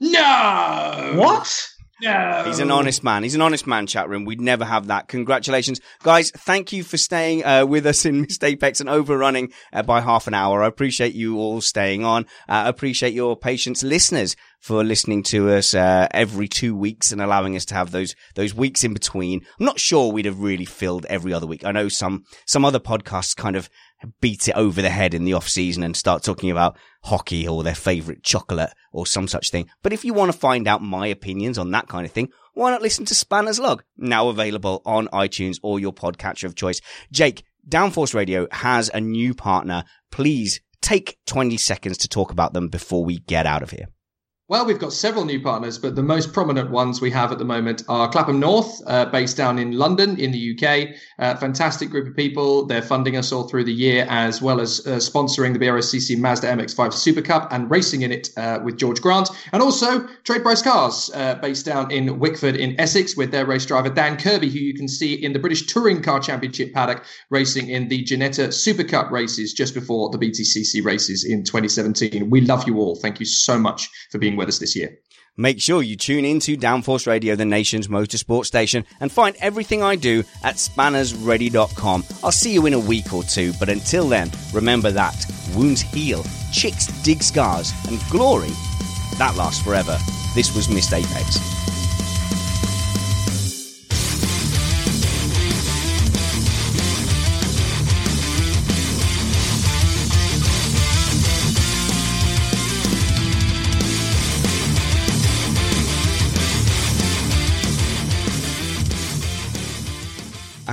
No! What? No! He's an honest man. He's an honest man, chat room. We'd never have that. Congratulations. Guys, thank you for staying uh, with us in Missed Apex and overrunning uh, by half an hour. I appreciate you all staying on. Uh, appreciate your patience, listeners, for listening to us uh, every two weeks and allowing us to have those those weeks in between. I'm not sure we'd have really filled every other week. I know some some other podcasts kind of beat it over the head in the off season and start talking about hockey or their favorite chocolate or some such thing. But if you want to find out my opinions on that kind of thing, why not listen to Spanner's Log? Now available on iTunes or your podcatcher of choice. Jake, Downforce Radio has a new partner. Please take 20 seconds to talk about them before we get out of here. Well, we've got several new partners, but the most prominent ones we have at the moment are Clapham North, uh, based down in London in the UK. Uh, fantastic group of people. They're funding us all through the year, as well as uh, sponsoring the BRSCC Mazda MX-5 Super Cup and racing in it uh, with George Grant. And also Trade Price Cars, uh, based down in Wickford in Essex, with their race driver Dan Kirby, who you can see in the British Touring Car Championship paddock, racing in the Ginetta Super Cup races just before the BTCC races in 2017. We love you all. Thank you so much for being with us this year. Make sure you tune in to Downforce Radio, the nation's motorsport station, and find everything I do at spannersready.com. I'll see you in a week or two, but until then, remember that wounds heal, chicks dig scars, and glory, that lasts forever. This was Missed Apex.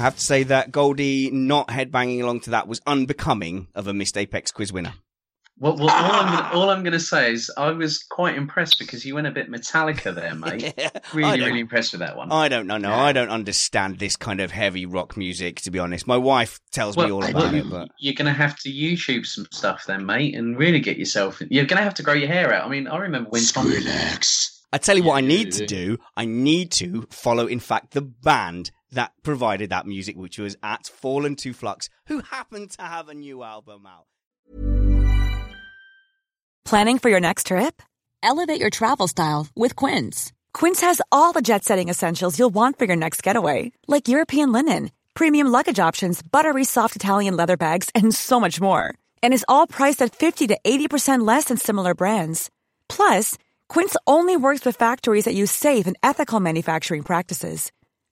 Have to say that Goldie not headbanging along to that was unbecoming of a Missed Apex quiz winner. Well, well all, I'm gonna, all I'm going to say is I was quite impressed because you went a bit Metallica there, mate. I really, really impressed with that one. I don't know. No, Yeah. I don't understand this kind of heavy rock music. To be honest, my wife tells me all about well, it, but you're going to have to YouTube some stuff then, mate, and really get yourself. You're going to have to grow your hair out. I mean, I remember when Tom. I tell you what, I need to do. I need to follow, in fact, the band that provided that music, which was at Fallen to Flux, who happened to have a new album out. Planning for your next trip? Elevate your travel style with Quince. Quince has all the jet setting essentials you'll want for your next getaway, like European linen, premium luggage options, buttery soft Italian leather bags, and so much more. And is all priced at 50 to 80% less than similar brands. Plus, Quince only works with factories that use safe and ethical manufacturing practices.